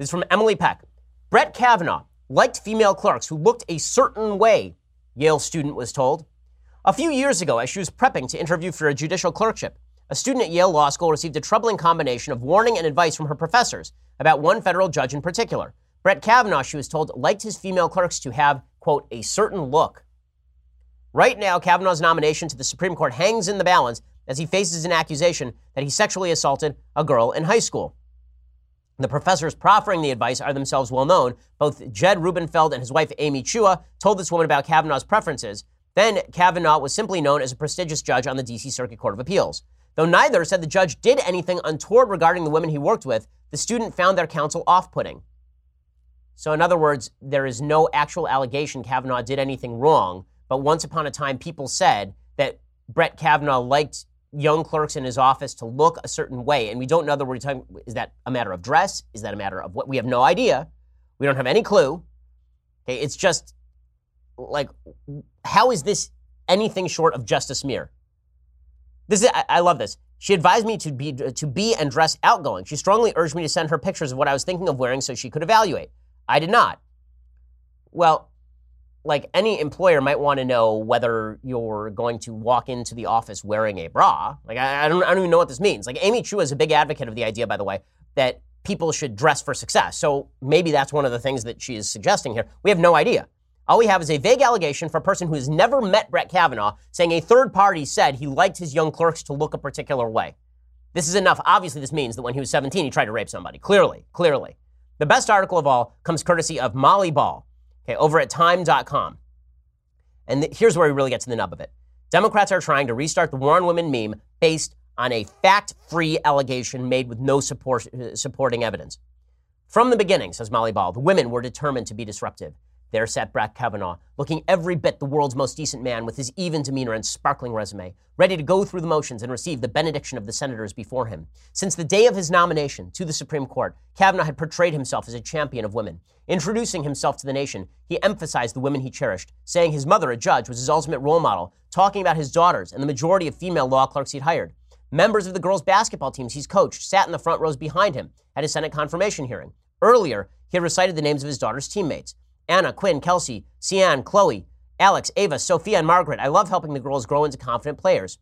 This is from Emily Peck. Brett Kavanaugh liked female clerks who looked a certain way, Yale student was told. A few years ago, as she was prepping to interview for a judicial clerkship, a student at Yale Law School received a troubling combination of warning and advice from her professors about one federal judge in particular. Brett Kavanaugh, she was told, liked his female clerks to have, quote, a certain look. Right now, Kavanaugh's nomination to the Supreme Court hangs in the balance as he faces an accusation that he sexually assaulted a girl in high school. The professors proffering the advice are themselves well known. Both Jed Rubenfeld and his wife Amy Chua told this woman about Kavanaugh's preferences. Then Kavanaugh was simply known as a prestigious judge on the D.C. Circuit Court of Appeals. Though neither said the judge did anything untoward regarding the women he worked with, the student found their counsel off putting. So, in other words, there is no actual allegation Kavanaugh did anything wrong, but once upon a time, people said that Brett Kavanaugh liked young clerks in his office to look a certain way. And we don't know that we're talking, is that a matter of dress? Is that a matter of what? We have no idea. We don't have any clue. Okay, it's just like, how is this anything short of just a smear? This is, I, I love this. She advised me to be to be and dress outgoing. She strongly urged me to send her pictures of what I was thinking of wearing so she could evaluate. I did not. Well, like any employer might want to know whether you're going to walk into the office wearing a bra. Like I, I, don't, I don't even know what this means. Like Amy Chua is a big advocate of the idea, by the way, that people should dress for success. So maybe that's one of the things that she is suggesting here. We have no idea. All we have is a vague allegation for a person who has never met Brett Kavanaugh saying a third party said he liked his young clerks to look a particular way. This is enough. Obviously, this means that when he was 17, he tried to rape somebody. Clearly, clearly. The best article of all comes courtesy of Molly Ball, okay, over at time.com. And th- here's where he really gets to the nub of it. Democrats are trying to restart the war on women meme based on a fact free allegation made with no support, uh, supporting evidence. From the beginning, says Molly Ball, the women were determined to be disruptive. There sat Brett Kavanaugh, looking every bit the world's most decent man with his even demeanor and sparkling resume, ready to go through the motions and receive the benediction of the senators before him. Since the day of his nomination to the Supreme Court, Kavanaugh had portrayed himself as a champion of women. Introducing himself to the nation, he emphasized the women he cherished, saying his mother, a judge, was his ultimate role model, talking about his daughters and the majority of female law clerks he'd hired. Members of the girls' basketball teams he's coached sat in the front rows behind him at his Senate confirmation hearing. Earlier, he had recited the names of his daughter's teammates. Anna, Quinn, Kelsey, Sian, Chloe, Alex, Ava, Sophia, and Margaret. I love helping the girls grow into confident players.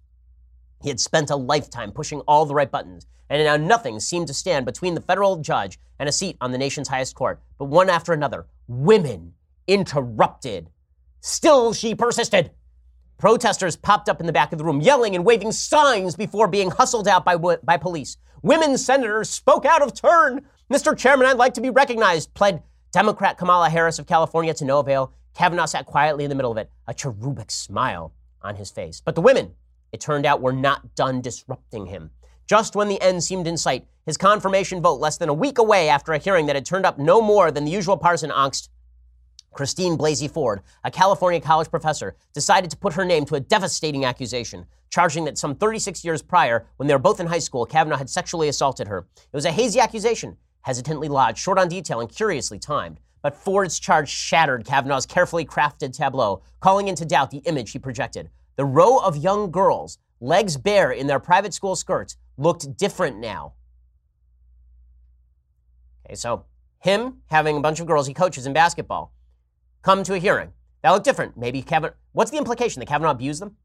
He had spent a lifetime pushing all the right buttons, and now nothing seemed to stand between the federal judge and a seat on the nation's highest court. But one after another, women interrupted. Still, she persisted. Protesters popped up in the back of the room, yelling and waving signs before being hustled out by, by police. Women senators spoke out of turn. Mr. Chairman, I'd like to be recognized, pled Democrat Kamala Harris of California to no avail. Kavanaugh sat quietly in the middle of it, a cherubic smile on his face. But the women, it turned out, were not done disrupting him. Just when the end seemed in sight, his confirmation vote less than a week away after a hearing that had turned up no more than the usual partisan angst, Christine Blasey Ford, a California college professor, decided to put her name to a devastating accusation, charging that some 36 years prior, when they were both in high school, Kavanaugh had sexually assaulted her. It was a hazy accusation, hesitantly lodged, short on detail, and curiously timed. But Ford's charge shattered Kavanaugh's carefully crafted tableau, calling into doubt the image he projected. The row of young girls, legs bare in their private school skirts, looked different now. Okay, so him having a bunch of girls he coaches in basketball come to a hearing. That looked different. Maybe Kavanaugh. What's the implication that Kavanaugh abused them?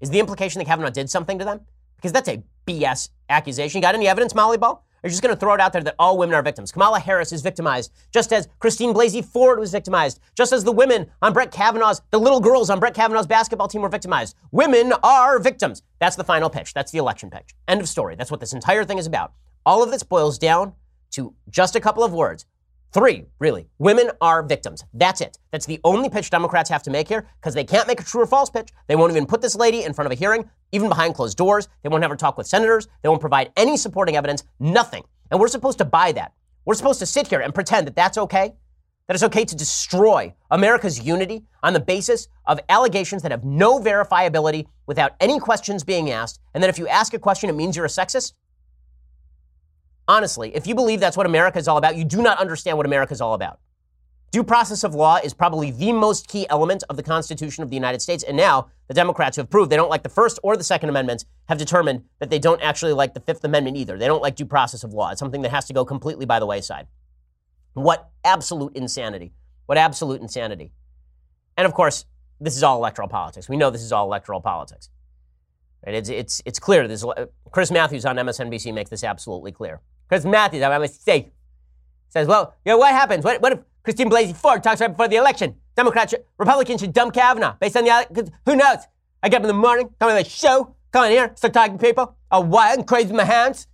Is the implication that Kavanaugh did something to them? Because that's a BS accusation. Got any evidence, Molly Ball? Are just going to throw it out there that all women are victims? Kamala Harris is victimized, just as Christine Blasey Ford was victimized, just as the women on Brett Kavanaugh's, the little girls on Brett Kavanaugh's basketball team were victimized. Women are victims. That's the final pitch. That's the election pitch. End of story. That's what this entire thing is about. All of this boils down to just a couple of words. Three, really. Women are victims. That's it. That's the only pitch Democrats have to make here because they can't make a true or false pitch. They won't even put this lady in front of a hearing, even behind closed doors. They won't have her talk with senators. They won't provide any supporting evidence, nothing. And we're supposed to buy that. We're supposed to sit here and pretend that that's okay. That it's okay to destroy America's unity on the basis of allegations that have no verifiability without any questions being asked. And that if you ask a question, it means you're a sexist? Honestly, if you believe that's what America is all about, you do not understand what America is all about. Due process of law is probably the most key element of the Constitution of the United States. And now the Democrats who have proved they don't like the First or the Second Amendments have determined that they don't actually like the Fifth Amendment either. They don't like due process of law. It's something that has to go completely by the wayside. What absolute insanity. What absolute insanity. And of course, this is all electoral politics. We know this is all electoral politics. It's, it's, it's clear. This, Chris Matthews on MSNBC makes this absolutely clear. Chris Matthews, I mistake, says, well, you know, what happens? What, what if Christine Blasey Ford talks right before the election? Democrats, Republicans should dump Kavanaugh based on the, who knows? I get up in the morning, come on the show, come in here, start talking to people, all wild and crazy with my hands.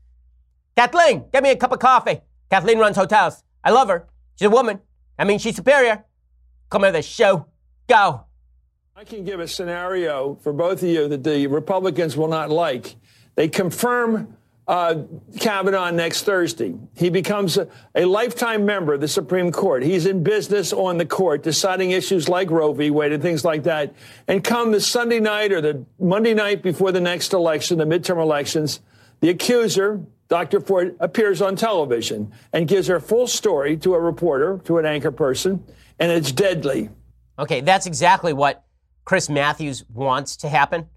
Kathleen, get me a cup of coffee. Kathleen runs hotels. I love her. She's a woman. I mean, she's superior. Come on the show. Go. I can give a scenario for both of you that the Republicans will not like. They confirm uh, Kavanaugh next Thursday. He becomes a, a, lifetime member of the Supreme Court. He's in business on the court, deciding issues like Roe v. Wade and things like that. And come the Sunday night or the Monday night before the next election, the midterm elections, the accuser, Dr. Ford, appears on television and gives her full story to a reporter, to an anchor person. and it's deadly. Okay, that's exactly what Chris Matthews wants to happen.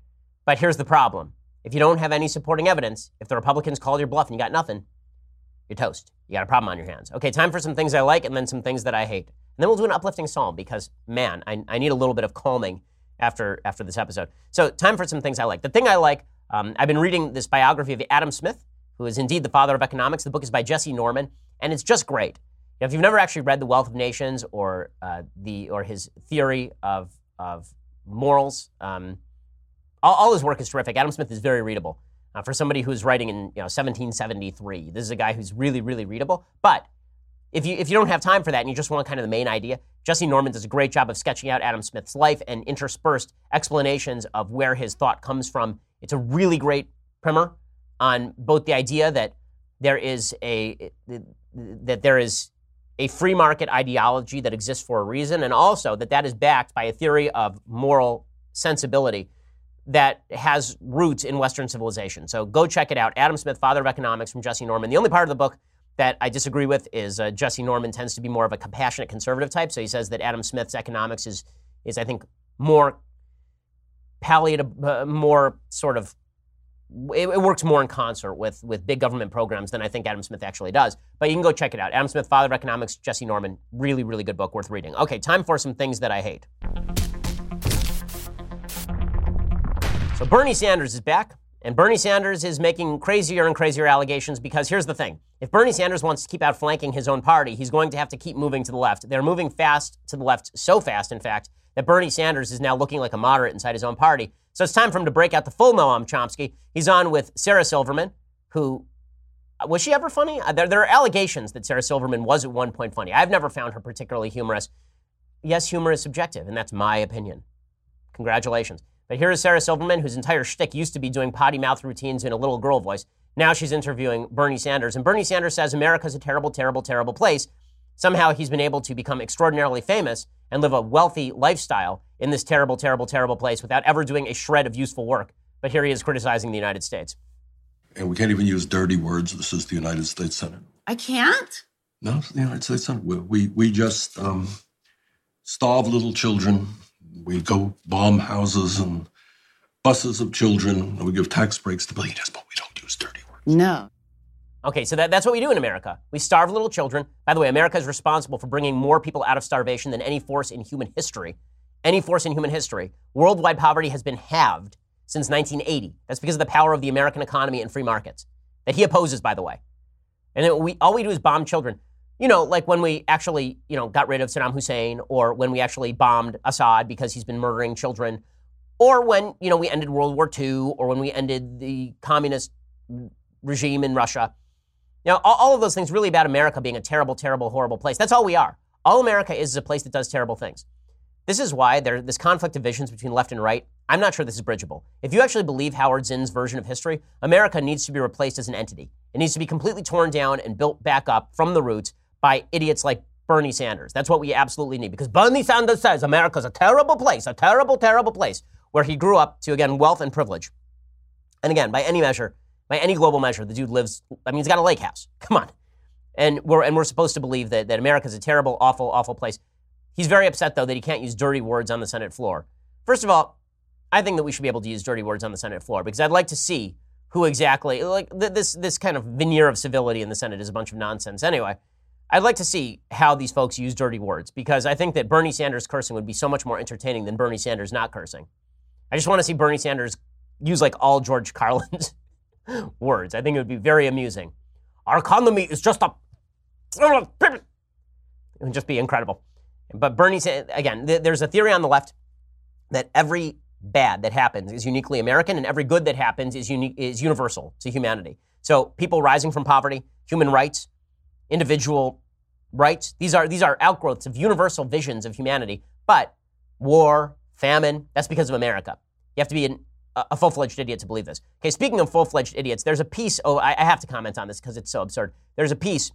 But here's the problem if you don't have any supporting evidence, if the Republicans call your bluff and you got nothing, you're toast. You got a problem on your hands. Okay, time for some things I like and then some things that I hate. And then we'll do an uplifting psalm because, man, I, I need a little bit of calming after, after this episode. So, time for some things I like. The thing I like, um, I've been reading this biography of Adam Smith, who is indeed the father of economics. The book is by Jesse Norman, and it's just great. Know, if you've never actually read The Wealth of Nations or, uh, the, or his theory of, of morals, um, all, all, his work is terrific. Adam Smith is very readable. Uh, for somebody who's writing in you know, 1773, this is a guy who's really, really readable. But if you, if you don't have time for that and you just want kind of the main idea, Jesse Norman does a great job of sketching out Adam Smith's life and interspersed explanations of where his thought comes from. It's a really great primer on both the idea that there is a that there is a free market ideology that exists for a reason, and also that that is backed by a theory of moral sensibility that has roots in Western civilization. So go check it out. Adam Smith, Father of Economics from Jesse Norman. The only part of the book that I disagree with is uh, Jesse Norman tends to be more of a compassionate conservative type. So he says that Adam Smith's economics is, is I think, more palliative, uh, more sort of, it, it, works more in concert with, with big government programs than I think Adam Smith actually does. But you can go check it out. Adam Smith, Father of Economics, Jesse Norman. Really, really good book, worth reading. Okay, time for some things that I hate. So Bernie Sanders is back. And Bernie Sanders is making crazier and crazier allegations because here's the thing. If Bernie Sanders wants to keep outflanking his own party, he's going to have to keep moving to the left. They're moving fast to the left, so fast, in fact, that Bernie Sanders is now looking like a moderate inside his own party. So it's time for him to break out the full Noam Chomsky. He's on with Sarah Silverman, who was she ever funny? Uh, there, there are allegations that Sarah Silverman was at one point funny. I've never found her particularly humorous. Yes, humor is subjective, and that's my opinion. Congratulations. But here is Sarah Silverman, whose entire shtick used to be doing potty mouth routines in a little girl voice. Now she's interviewing Bernie Sanders. And Bernie Sanders says America's a terrible, terrible, terrible place. Somehow he's been able to become extraordinarily famous and live a wealthy lifestyle in this terrible, terrible, terrible place without ever doing a shred of useful work. But here he is criticizing the United States. And we can't even use dirty words. This is the United States Senate. I can't? No, it's the United States Senate. We, we, we just um, starve little children we go bomb houses and buses of children, and we give tax breaks to billionaires, but we don't use dirty words. No. Okay, so that, that's what we do in America. We starve little children. By the way, America is responsible for bringing more people out of starvation than any force in human history. Any force in human history. Worldwide poverty has been halved since 1980. That's because of the power of the American economy and free markets that he opposes, by the way. And we, all we do is bomb children you know, like when we actually, you know, got rid of Saddam Hussein, or when we actually bombed Assad because he's been murdering children, or when, you know, we ended World War II, or when we ended the communist regime in Russia. You know, all, of those things really about America being a terrible, terrible, horrible place. That's all we are. All America is is a place that does terrible things. This is why there's this conflict of visions between left and right. I'm not sure this is bridgeable. If you actually believe Howard Zinn's version of history, America needs to be replaced as an entity. It needs to be completely torn down and built back up from the roots by idiots like Bernie Sanders. That's what we absolutely need because Bernie Sanders says America's a terrible place, a terrible, terrible place where he grew up to, again, wealth and privilege. And again, by any measure, by any global measure, the dude lives, I mean, he's got a lake house. [laughs] Come on. And we're, and we're supposed to believe that, that America's a terrible, awful, awful place. He's very upset, though, that he can't use dirty words on the Senate floor. First of all, I think that we should be able to use dirty words on the Senate floor because I'd like to see who exactly, like, this, this kind of veneer of civility in the Senate is a bunch of nonsense anyway. I'd like to see how these folks use dirty words because I think that Bernie Sanders cursing would be so much more entertaining than Bernie Sanders not cursing. I just want to see Bernie Sanders use like all George Carlin's [laughs] words. I think it would be very amusing. Our economy is just a. [laughs] It would just be incredible. But Bernie, again, there's a theory on the left that every bad that happens is uniquely American and every good that happens is, unique, is universal to humanity. So people rising from poverty, human rights, individual rights. These are, these are outgrowths of universal visions of humanity. But war, famine, that's because of America. You have to be an, a full fledged idiot to believe this. Okay, speaking of full fledged idiots, there's a piece, oh, I, I have to comment on this because it's so absurd. There's a piece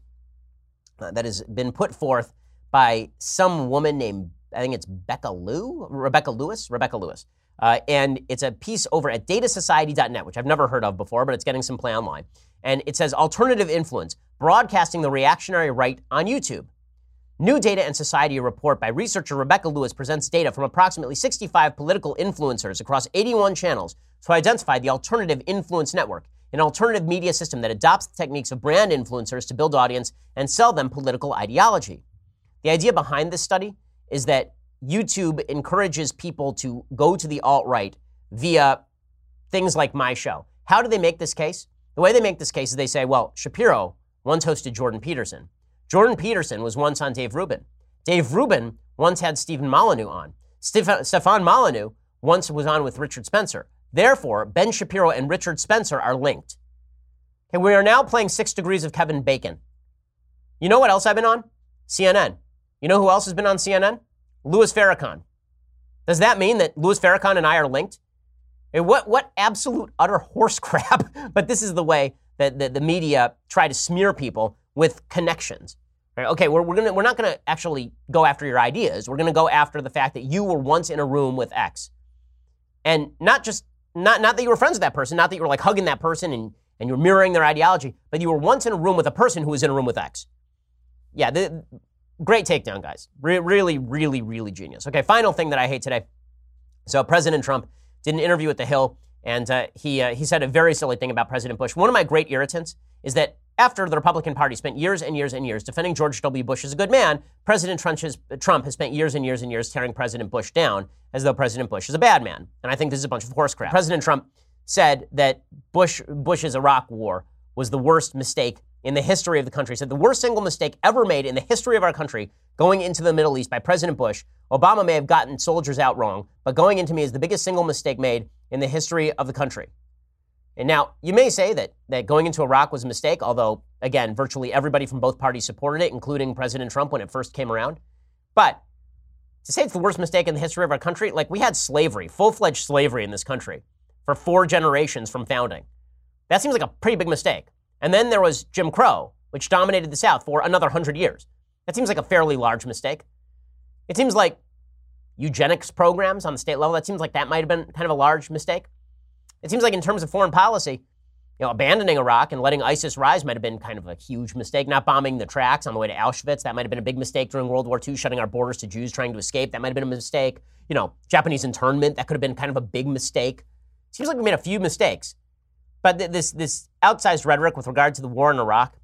uh, that has been put forth by some woman named, I think it's Becca Lou, Rebecca Lewis, Rebecca Lewis. Uh, and it's a piece over at datasociety.net, which I've never heard of before, but it's getting some play online. And it says alternative influence, broadcasting the reactionary right on YouTube. New Data and Society report by researcher Rebecca Lewis presents data from approximately 65 political influencers across 81 channels to identify the alternative influence network, an alternative media system that adopts the techniques of brand influencers to build audience and sell them political ideology. The idea behind this study is that YouTube encourages people to go to the alt right via things like my show. How do they make this case? The way they make this case is they say, well, Shapiro once hosted Jordan Peterson. Jordan Peterson was once on Dave Rubin. Dave Rubin once had Stefan Molyneux on. Stefan Molyneux once was on with Richard Spencer. Therefore, Ben Shapiro and Richard Spencer are linked. Okay, we are now playing Six Degrees of Kevin Bacon. You know what else I've been on? CNN. You know who else has been on CNN? Louis Farrakhan. Does that mean that Louis Farrakhan and I are linked? What, what absolute utter horse [laughs] crap. but this is the way that the, media try to smear people with connections. Right? Okay, we're, we're, gonna, we're not going to actually go after your ideas. We're going to go after the fact that you were once in a room with X. And not just, not, not that you were friends with that person, not that you were like hugging that person and, and you were mirroring their ideology, but you were once in a room with a person who was in a room with X. Yeah, the, great takedown, guys. Re- really, really, really genius. Okay, final thing that I hate today. So President Trump did an interview at The Hill, and uh, he, uh, he said a very silly thing about President Bush. One of my great irritants is that after the Republican Party spent years and years and years defending George W. Bush as a good man, President Trump has, Trump has spent years and years and years tearing President Bush down as though President Bush is a bad man. And I think this is a bunch of horse crap. President Trump said that Bush, Bush's Iraq war was the worst mistake in the history of the country. He said the worst single mistake ever made in the history of our country going into the Middle East by President Bush. Obama may have gotten soldiers out wrong, but going into me is the biggest single mistake made in the history of the country. And now, you may say that, that going into Iraq was a mistake, although, again, virtually everybody from both parties supported it, including President Trump when it first came around. But to say it's the worst mistake in the history of our country, like we had slavery, full fledged slavery in this country for four generations from founding. That seems like a pretty big mistake. And then there was Jim Crow, which dominated the South for another hundred years. That seems like a fairly large mistake. It seems like eugenics programs on the state level, that seems like that might have been kind of a large mistake. It seems like in terms of foreign policy, you know, abandoning Iraq and letting ISIS rise might have been kind of a huge mistake. Not bombing the tracks on the way to Auschwitz, that might have been a big mistake during World War II. Shutting our borders to Jews trying to escape, that might have been a mistake. You know, Japanese internment, that could have been kind of a big mistake. Seems like we made a few mistakes. But th- this, this outsized rhetoric with regard to the war in Iraq,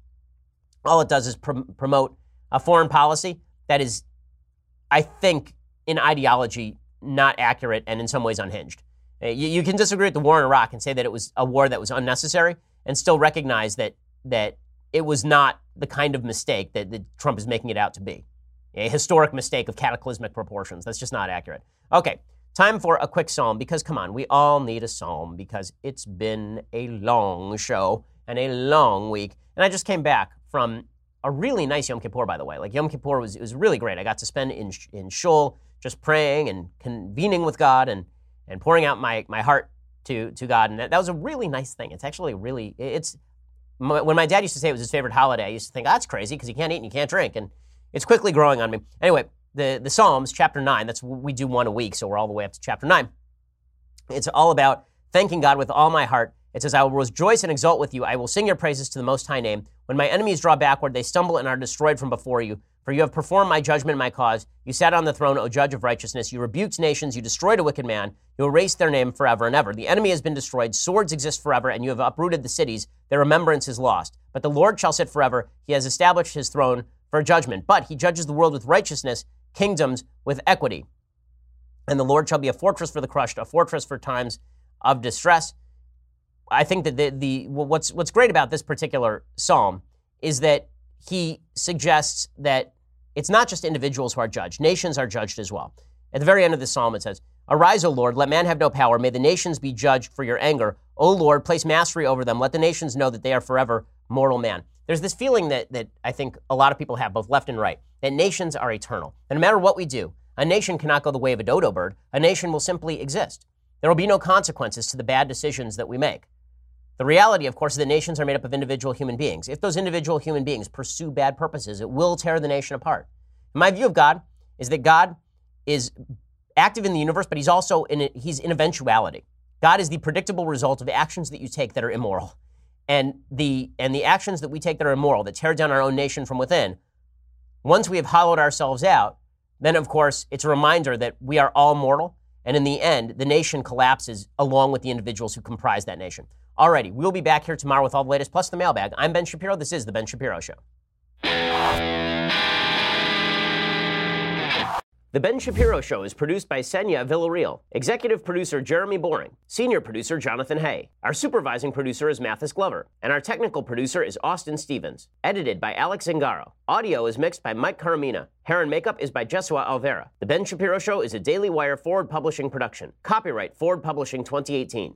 all it does is pr- promote a foreign policy that is, I think, in ideology, not accurate and in some ways unhinged. Uh, you, you, can disagree with the war in Iraq and say that it was a war that was unnecessary, and still recognize that that it was not the kind of mistake that, that Trump is making it out to be. A historic mistake of cataclysmic proportions. That's just not accurate. Okay, time for a quick psalm because come on, we all need a psalm because it's been a long show and a long week. And I just came back from a really nice Yom Kippur, by the way. Like Yom Kippur was, it was really great. I got to spend in, in Shul just praying and convening with God and and pouring out my, my heart to, to God. And that, that was a really nice thing. It's actually really, it's, when my dad used to say it was his favorite holiday, I used to think, oh, that's crazy because you can't eat and you can't drink. And it's quickly growing on me. Anyway, the, the Psalms, chapter 9, that's we do one a week, so we're all the way up to chapter 9. It's all about thanking God with all my heart. It says, I will rejoice and exult with you. I will sing your praises to the Most High name. When my enemies draw backward, they stumble and are destroyed from before you. For you have performed my judgment and my cause. You sat on the throne, O judge of righteousness. You rebuked nations. You destroyed a wicked man. You erased their name forever and ever. The enemy has been destroyed. Swords exist forever, and you have uprooted the cities. Their remembrance is lost. But the Lord shall sit forever. He has established his throne for judgment. But he judges the world with righteousness, kingdoms with equity. And the Lord shall be a fortress for the crushed, a fortress for times of distress. I think that the, the what's what's great about this particular psalm is that he suggests that it's not just individuals who are judged, nations are judged as well. At the very end of the psalm, it says, Arise, O Lord, let man have no power. May the nations be judged for your anger. O Lord, place mastery over them. Let the nations know that they are forever mortal man. There's this feeling that, that I think a lot of people have, both left and right, that nations are eternal. And no matter what we do, a nation cannot go the way of a dodo bird. A nation will simply exist. There will be no consequences to the bad decisions that we make. The reality, of course, is that nations are made up of individual human beings. If those individual human beings pursue bad purposes, it will tear the nation apart. My view of God is that God is active in the universe, but he's also in he's in eventuality. God is the predictable result of actions that you take that are immoral. And the and the actions that we take that are immoral, that tear down our own nation from within, Once we have hollowed ourselves out, then of course it's a reminder that we are all mortal. And in the end, the nation collapses along with the individuals who comprise that nation. Alrighty, we'll be back here tomorrow with all the latest plus the mailbag. I'm Ben Shapiro. This is The Ben Shapiro Show. The Ben Shapiro Show is produced by Senya Villarreal, executive producer Jeremy Boring, senior producer Jonathan Hay. Our supervising producer is Mathis Glover, and our technical producer is Austin Stevens. Edited by Alex Zingaro. Audio is mixed by Mike Coromina. Hair and makeup is by Jesua Olvera. The Ben Shapiro Show is a Daily Wire Forward Publishing production. Copyright Forward Publishing 2018.